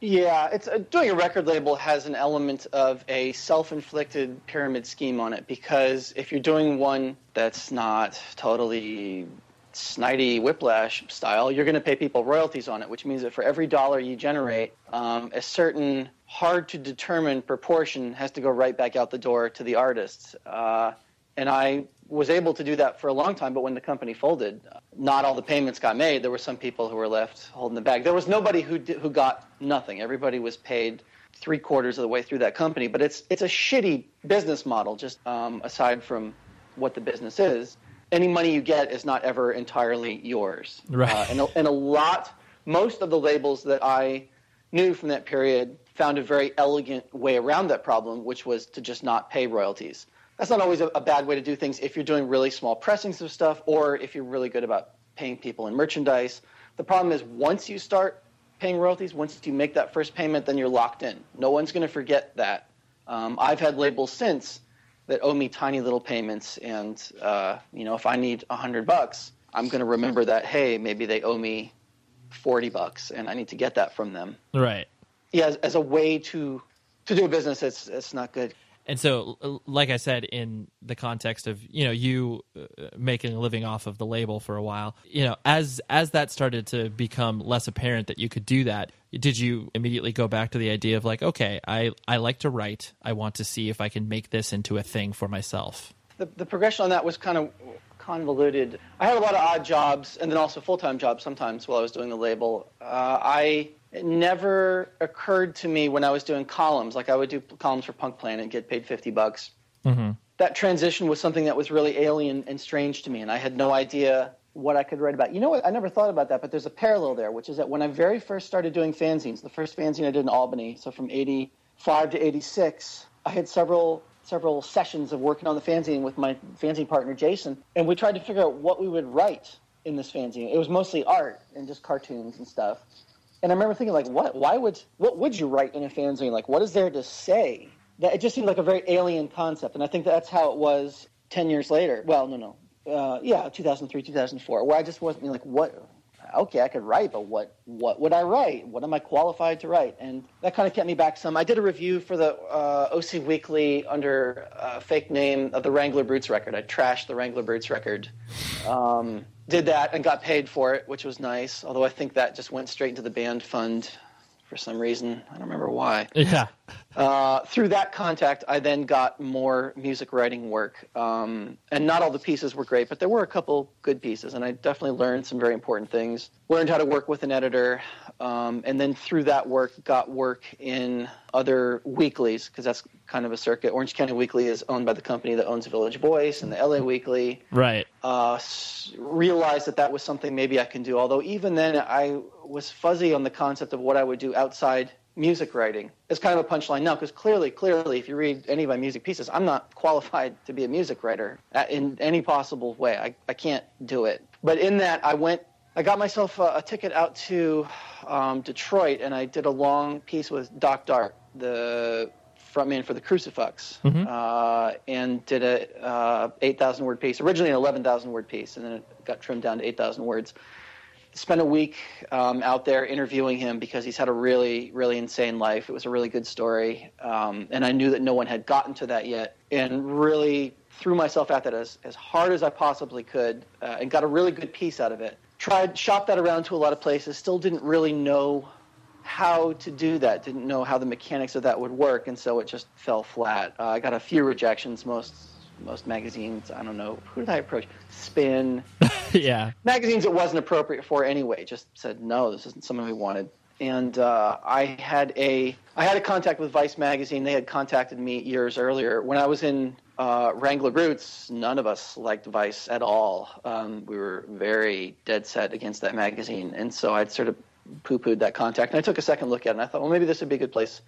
yeah it's uh, doing a record label has an element of a self-inflicted pyramid scheme on it because if you're doing one that's not totally Snidely Whiplash style, you're going to pay people royalties on it, which means that for every dollar you generate, um, a certain hard to determine proportion has to go right back out the door to the artists. Uh, and I was able to do that for a long time, but when the company folded, not all the payments got made. There were some people who were left holding the bag. There was nobody who did, who got nothing. Everybody was paid three quarters of the way through that company. But it's it's a shitty business model, just um, aside from what the business is any money you get is not ever entirely yours. Right. Uh, and, a, and a lot, most of the labels that I knew from that period found a very elegant way around that problem, which was to just not pay royalties. That's not always a, a bad way to do things if you're doing really small pressings of stuff or if you're really good about paying people in merchandise. The problem is once you start paying royalties, once you make that first payment, then you're locked in. No one's going to forget that. Um, I've had labels since that owe me tiny little payments, and uh, you know, if I need a hundred bucks, I'm going to remember that. Hey, maybe they owe me forty bucks, and I need to get that from them. Right. Yeah, as, as a way to to do a business, it's it's not good. And so, like I said, in the context of you know you uh, making a living off of the label for a while, you know, as as that started to become less apparent that you could do that, did you immediately go back to the idea of like, okay, I I like to write, I want to see if I can make this into a thing for myself. The the progression on that was kind of convoluted. I had a lot of odd jobs and then also full time jobs sometimes while I was doing the label. Uh, I it never occurred to me when I was doing columns, like I would do columns for Punk Planet and get paid 50 bucks. Mm-hmm. That transition was something that was really alien and strange to me, and I had no idea what I could write about. You know what? I never thought about that, but there's a parallel there, which is that when I very first started doing fanzines, the first fanzine I did in Albany, so from 85 to 86, I had several several sessions of working on the fanzine with my fanzine partner Jason, and we tried to figure out what we would write in this fanzine. It was mostly art and just cartoons and stuff. And I remember thinking, like, what? Why would what would you write in a fanzine? Like, what is there to say? That it just seemed like a very alien concept, and I think that's how it was ten years later. Well, no, no, uh, yeah, 2003, 2004, where I just wasn't like, what? Okay, I could write, but what? What would I write? What am I qualified to write? And that kind of kept me back some. I did a review for the uh, OC Weekly under a fake name of the Wrangler Brutes record. I trashed the Wrangler Brutes record. Um, did that and got paid for it, which was nice. Although I think that just went straight into the band fund for some reason. I don't remember why. Yeah. Uh, through that contact, I then got more music writing work. Um, and not all the pieces were great, but there were a couple good pieces. And I definitely learned some very important things. Learned how to work with an editor. Um, and then through that work, got work in other weeklies, because that's kind of a circuit. Orange County Weekly is owned by the company that owns Village Voice and the LA Weekly. Right. Uh, realized that that was something maybe I can do. Although even then, I was fuzzy on the concept of what I would do outside music writing. It's kind of a punchline now because clearly, clearly, if you read any of my music pieces, I'm not qualified to be a music writer in any possible way. I, I can't do it. But in that, I went, I got myself a, a ticket out to um, Detroit and I did a long piece with Doc Dart, the frontman for the Crucifucks, mm-hmm. uh, and did a uh, 8,000 word piece. Originally an 11,000 word piece, and then it got trimmed down to 8,000 words spent a week um, out there interviewing him because he's had a really, really insane life. It was a really good story, um, and I knew that no one had gotten to that yet, and really threw myself at that as, as hard as I possibly could, uh, and got a really good piece out of it. Tried, shopped that around to a lot of places. Still didn't really know how to do that. Didn't know how the mechanics of that would work, and so it just fell flat. Uh, I got a few rejections. Most most magazines. I don't know who did I approach. Spin. [laughs] yeah. Magazines it wasn't appropriate for anyway. Just said no. This isn't something we wanted. And uh, I had a I had a contact with Vice magazine. They had contacted me years earlier when I was in uh, Wrangler Brutes. None of us liked Vice at all. Um, we were very dead set against that magazine, and so I'd sort of poo-pooed that contact. And I took a second look at it, and I thought, well, maybe this would be a good place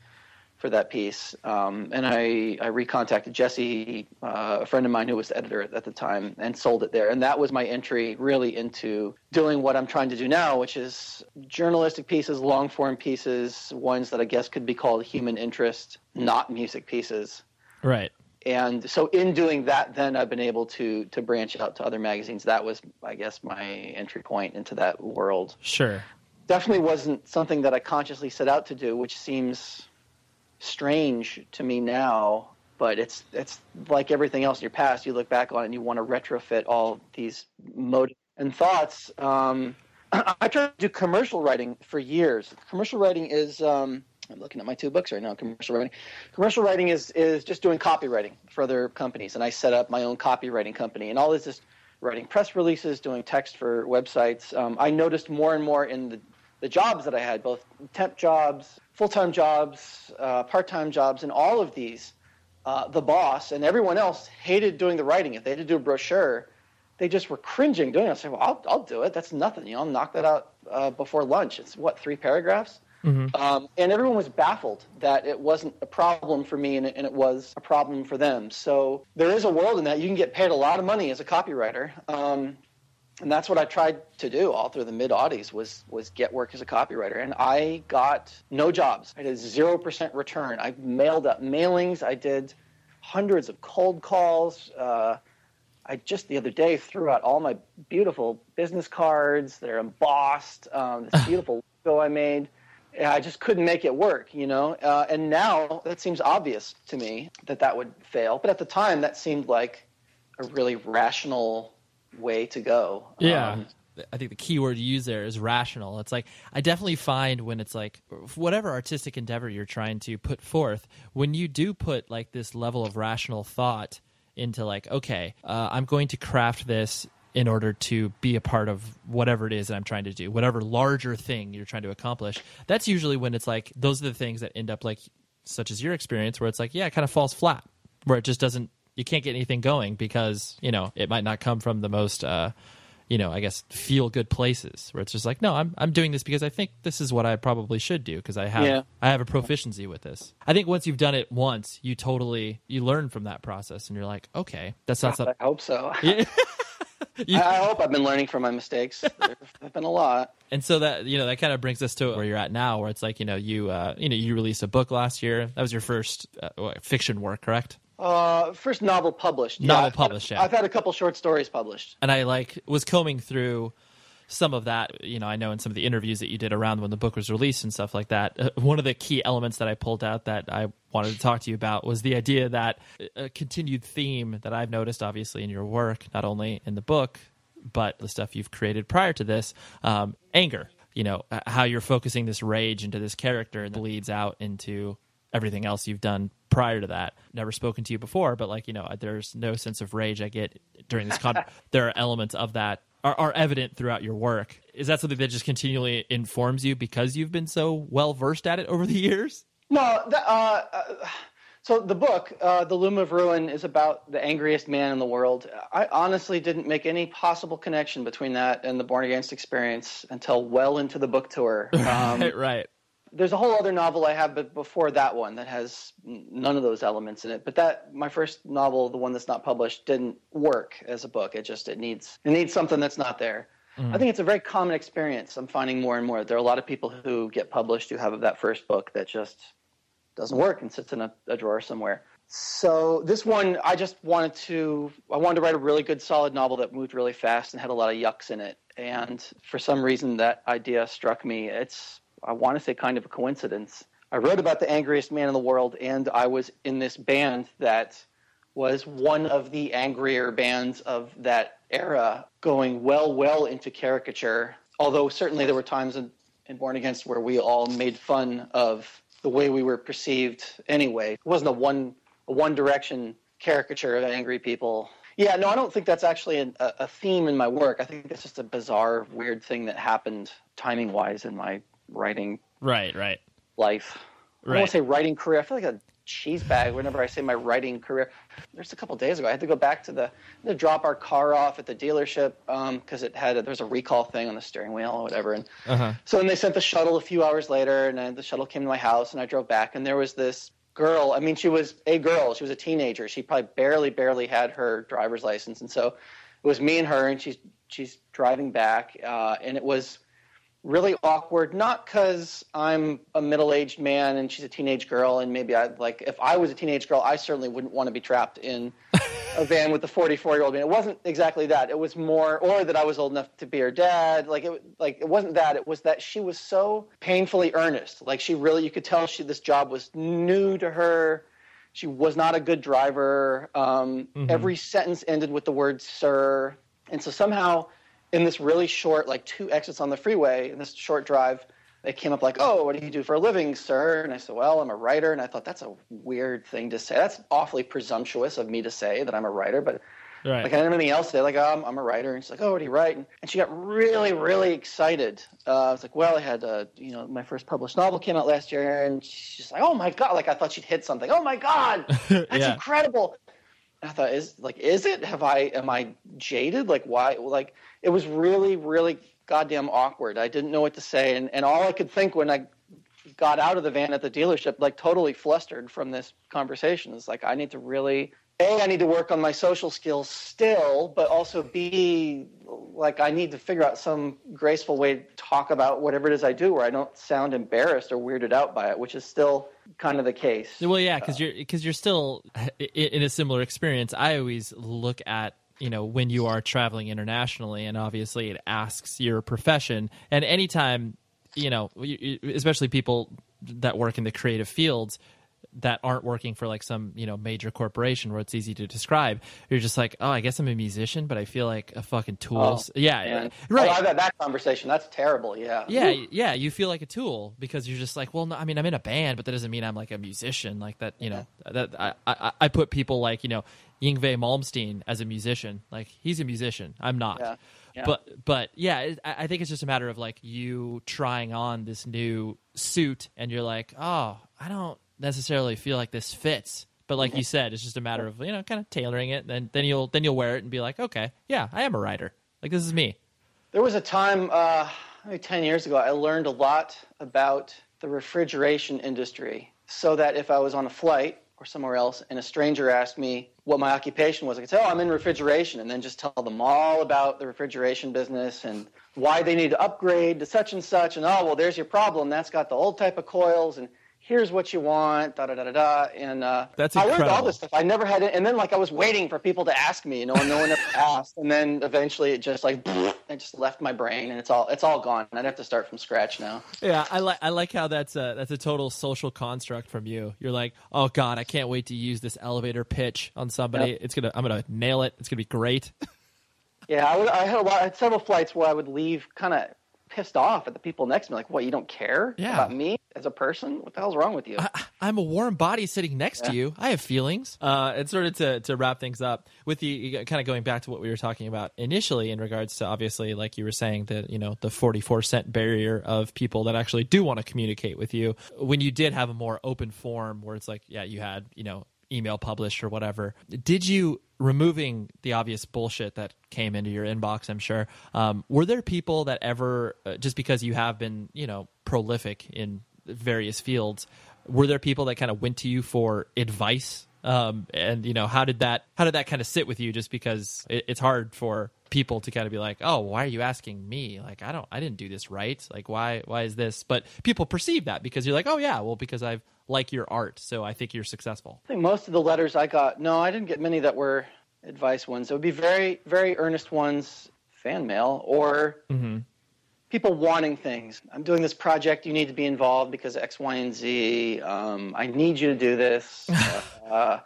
for that piece. Um, and I, I recontacted Jesse, uh, a friend of mine who was the editor at the time, and sold it there. And that was my entry really into doing what I'm trying to do now, which is journalistic pieces, long form pieces, ones that I guess could be called human interest, not music pieces. Right. And so in doing that, then I've been able to to branch out to other magazines. That was, I guess, my entry point into that world. Sure. Definitely wasn't something that I consciously set out to do, which seems strange to me now, but it's it's like everything else in your past. You look back on it and you want to retrofit all these motives and thoughts. Um, [clears throat] I tried to do commercial writing for years. Commercial writing is um, I'm looking at my two books right now. Commercial writing. Commercial writing is is just doing copywriting for other companies, and I set up my own copywriting company, and all this is writing press releases, doing text for websites. Um, I noticed more and more in the the jobs that I had, both temp jobs, full time jobs, uh, part time jobs, and all of these, uh, the boss and everyone else hated doing the writing. If they had to do a brochure, they just were cringing doing it. I said, well, I'll, I'll do it. That's nothing. You know, I'll knock that out uh, before lunch. It's what, three paragraphs? Mm-hmm. Um, and everyone was baffled that it wasn't a problem for me and it, and it, was a problem for them. So there is a world in that you can get paid a lot of money as a copywriter. Um, and that's what I tried to do all through the mid Aughties was was get work as a copywriter, and I got no jobs. I did zero percent return. I mailed up mailings. I did hundreds of cold calls. Uh, I just the other day threw out all my beautiful business cards. They're embossed. Um, this [laughs] beautiful logo I made. I just couldn't make it work, you know. Uh, and now that seems obvious to me that that would fail. But at the time, that seemed like a really rational way to go. Yeah. Um, I think the key word you use there is rational. It's like I definitely find when it's like whatever artistic endeavor you're trying to put forth, when you do put like this level of rational thought into like, okay, uh, I'm going to craft this in order to be a part of whatever it is that I'm trying to do, whatever larger thing you're trying to accomplish. That's usually when it's like those are the things that end up like such as your experience where it's like, yeah, it kind of falls flat, where it just doesn't you can't get anything going because, you know, it might not come from the most uh you know, I guess feel good places where it's just like, no, I'm I'm doing this because I think this is what I probably should do because I have Yeah. I have a proficiency with this. I think once you've done it once, you totally you learn from that process and you're like, okay, that's not I hope so. [laughs] [laughs] Yeah. [laughs] I, I hope I've been learning from my mistakes. There have been a lot. And so that you know that kind of brings us to where you're at now, where it's like you know you uh, you know you released a book last year. That was your first uh, fiction work, correct? Uh, first novel published. Novel I've had- published, yeah. I've had a couple short stories published. and I like was combing through some of that. You know, I know in some of the interviews that you did around when the book was released and stuff like that. Uh, one of the key elements that I pulled out that I wanted to talk to you about was the idea that a continued theme that I've noticed, obviously, in your work, not only in the book but the stuff you've created prior to this, um, anger. You know, how you're focusing this rage into this character and bleeds out into everything else you've done prior to that. Never spoken to you before, but like you know, there's no sense of rage I get during this. Con- [laughs] there are elements of that are, are evident throughout your work. Is that something that just continually informs you because you've been so well versed at it over the years? No, the, uh, uh, so the book, uh, The Loom of Ruin, is about the angriest man in the world. I honestly didn't make any possible connection between that and the Born Against experience until well into the book tour. [laughs] Um, right, right. There's a whole other novel I have but before that one that has none of those elements in it. But that my first novel, the one that's not published, didn't work as a book. It just it needs it needs something that's not there. Mm-hmm. I think it's a very common experience. I'm finding more and more. There are a lot of people who get published who have that first book that just doesn't work and sits in a, a drawer somewhere. So this one, I just wanted to I wanted to write a really good solid novel that moved really fast and had a lot of yucks in it. and for some reason that idea struck me. It's I want to say kind of a coincidence. I wrote about the angriest man in the world, and I was in this band that was one of the angrier bands of that era, going well, well into caricature. Although certainly there were times in, in Born Against where we all made fun of the way we were perceived anyway. It wasn't a one a one direction caricature of angry people. Yeah, no, I don't think that's actually an, a, a theme in my work. I think it's just a bizarre, weird thing that happened timing wise in my writing Right, right. life. I don't want to say writing career. I feel like a cheese bag whenever I say my writing career. There's a couple days ago, I had to go back to the to drop our car off at the dealership because it had a, there was a recall thing on the steering wheel or whatever. And Uh-huh. so then they sent the shuttle a few hours later, and I, the shuttle came to my house, and I drove back, and there was this girl. I mean, she was a girl. She was a teenager. She probably barely, barely had her driver's license, and so it was me and her, and she's she's driving back, uh, and it was really awkward. Not because I'm a middle-aged man and she's a teenage girl, and maybe I'd like if I was a teenage girl, I certainly wouldn't want to be trapped in a [laughs] van with a 44-year-old man. It wasn't exactly that. It was more, or that I was old enough to be her dad. Like it, like it wasn't that. It was that she was so painfully earnest. Like she really, you could tell she this job was new to her. She was not a good driver. Um, Every sentence ended with the word "sir," and so somehow, in this really short, like two exits on the freeway, in this short drive, they came up like, "Oh, what do you do for a living, sir?" And I said, "Well, I'm a writer." And I thought that's a weird thing to say. That's awfully presumptuous of me to say that I'm a writer, but Right. like anything else today, like oh, I'm, I'm a writer, and she's like, oh, what do you write? And, and she got really, really excited. Uh, I was like, well, I had, uh, you know, my first published novel came out last year, and she's like, oh my god, like I thought she'd hit something. Oh my god, [laughs] that's Yeah. incredible. I thought, is like, is it? Have I? Am I jaded? Like, why? Like, it was really, really goddamn awkward. I didn't know what to say, and and all I could think when I got out of the van at the dealership, like totally flustered from this conversation. Is like I need to really a I need to work on my social skills still, but also b like I need to figure out some graceful way to talk about whatever it is I do, where I don't sound embarrassed or weirded out by it, which is still kind of the case. Well, yeah, because uh, you're because you're still [laughs] in a similar experience. I always look at you know when you are traveling internationally, and obviously it asks your profession. And anytime you know, especially people that work in the creative fields that aren't working for like some you know major corporation where it's easy to describe, you're just like, oh, I guess I'm a musician, but I feel like a fucking tool. Oh, yeah, man. right. Oh, I've had that conversation. That's terrible. Yeah. Yeah, yeah, you feel like a tool because you're just like, well, no, I mean, I'm in a band, but that doesn't mean I'm like a musician. Like that, you know, that I, I I put people like you know Yngwie Malmsteen as a musician. Like he's a musician. I'm not. Yeah, yeah. But but yeah, it, I think it's just a matter of like you trying on this new suit, and you're like, oh, I don't necessarily feel like this fits. But like you said, it's just a matter of you know kind of tailoring it. Then then you'll then you'll wear it and be like, okay, yeah, I am a writer. Like this is me. There was a time, uh, maybe 10 years ago, I learned a lot about the refrigeration industry so that if I was on a flight or somewhere else and a stranger asked me what my occupation was, I could say, oh, I'm in refrigeration, and then just tell them all about the refrigeration business and why they need to upgrade to such and such, and oh, well, there's your problem. That's got the old type of coils, and here's what you want, da da da da da. And uh, That's I learned all this stuff. I never had it, and then like I was waiting for people to ask me, you know, and no one ever [laughs] asked, and then eventually it just like [laughs] it just left my brain, and it's all it's all gone. I'd have to start from scratch now. Yeah, I like I like how that's a that's a total social construct from you. You're like, oh god, I can't wait to use this elevator pitch on somebody. Yep. It's gonna I'm gonna nail it. It's gonna be great. [laughs] Yeah, I, would, I had a lot. I had several flights where I would leave kind of pissed off at the people next to me, like, "What? You don't care Yeah. about me as a person? What the hell's wrong with you?" I'm a warm body sitting next to you. I have feelings. Uh, and sort of to, to wrap things up with the kind of going back to what we were talking about initially in regards to obviously, like you were saying, that you know the 44 cent barrier of people that actually do want to communicate with you. When you did have a more open form where it's like, yeah, you had you know email published or whatever. Did you removing the obvious bullshit that came into your inbox? I'm sure. Um, were there people that ever uh, just because you have been you know prolific in various fields? Were there people that kind of went to you for advice? Um, and you know how did that how did that kind of sit with you? Just because it, it's hard for people to kind of be like, oh, why are you asking me? Like I don't I didn't do this right. Like why why is this? But people perceive that because you're like, oh yeah, well because I've like your art, so I think you're successful. I think most of the letters I got, no, I didn't get many that were advice ones. It would be very, very earnest ones, fan mail or Mm-hmm. People wanting things. I'm doing this project. You need to be involved because X, Y, and Z. Um, I need you to do this. [laughs] uh,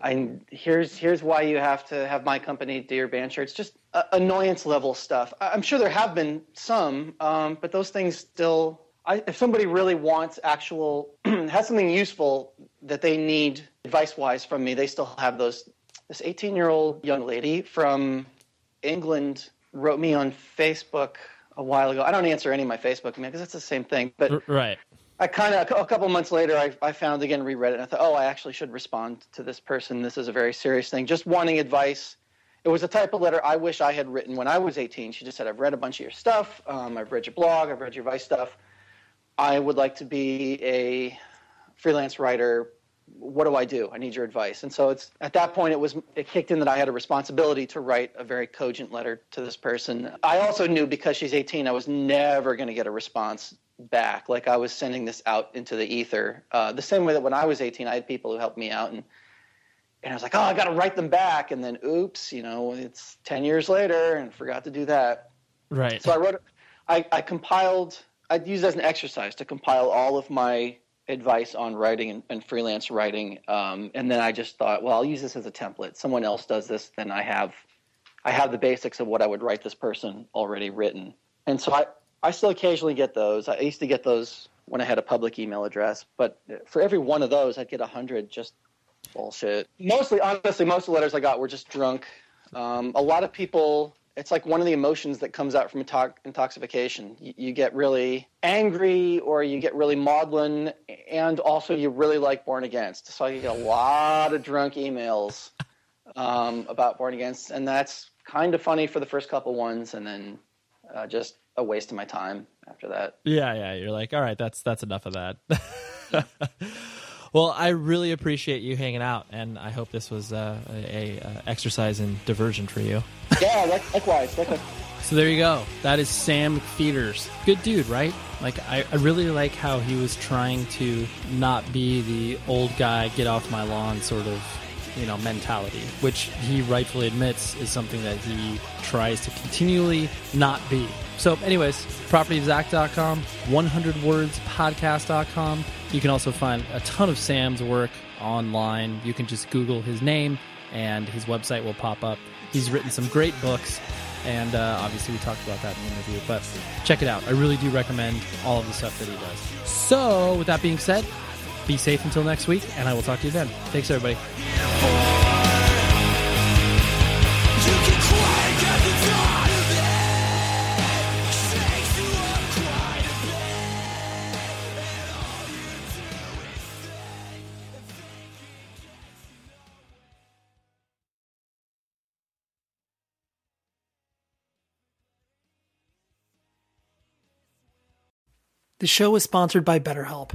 I here's here's why you have to have my company do your band shirts. Just uh, annoyance level stuff. I- I'm sure there have been some, um, but those things still. I, if somebody really wants actual [clears throat] has something useful that they need advice wise from me, they still have those. This 18 year old young lady from England wrote me on Facebook a while ago. I don't answer any of my Facebook emails because it's the same thing. But right. I kind of a couple months later, I, I found again, reread it, and I thought, oh, I actually should respond to this person. This is a very serious thing. Just wanting advice. It was a type of letter I wish I had written when I was 18. She just said, I've read a bunch of your stuff. Um, I've read your blog. I've read your Vice stuff. I would like to be a freelance writer. What do I do? I need your advice. And so it's at that point it was it kicked in that I had a responsibility to write a very cogent letter to this person. I also knew because she's 18, I was never going to get a response back. Like I was sending this out into the ether. Uh, the same way that when I was 18, I had people who helped me out and and I was like, oh, I got to write them back. And then, oops, you know, it's 10 years later and forgot to do that. Right. So I wrote, I, I compiled, I used it as an exercise to compile all of my advice on writing and, and freelance writing. Um, and then I just thought, well, I'll use this as a template. Someone else does this, then I have, I have the basics of what I would write this person already written. And so I, I still occasionally get those. I used to get those when I had a public email address, but for every one of those, I'd get a hundred just bullshit. Mostly, honestly, most of the letters I got were just drunk. Um, a lot of people, it's like one of the emotions that comes out from intox- intoxication. You, you get really angry or you get really maudlin, and also you really like Born Against. So I get a lot of drunk emails um, about Born Against, and that's kind of funny for the first couple ones, and then uh, just a waste of my time after that. Yeah, yeah. You're like, all right, that's that's enough of that. [laughs] well, I really appreciate you hanging out, and I hope this was uh, a, a uh, exercise in diversion for you. [laughs] Yeah, likewise. likewise. So there you go. That is Sam McPheeters. Good dude, right? Like I, I really like how he was trying to not be the old guy, get off my lawn sort of, you know, mentality, which he rightfully admits is something that he tries to continually not be. So, anyways, propertyofzack.com, 100wordspodcast.com. You can also find a ton of Sam's work online. You can just Google his name and his website will pop up. He's written some great books, and uh, obviously we talked about that in the interview. But check it out. I really do recommend all of the stuff that he does. So, with that being said, be safe until next week, and I will talk to you then. Thanks, everybody. The show is sponsored by BetterHelp.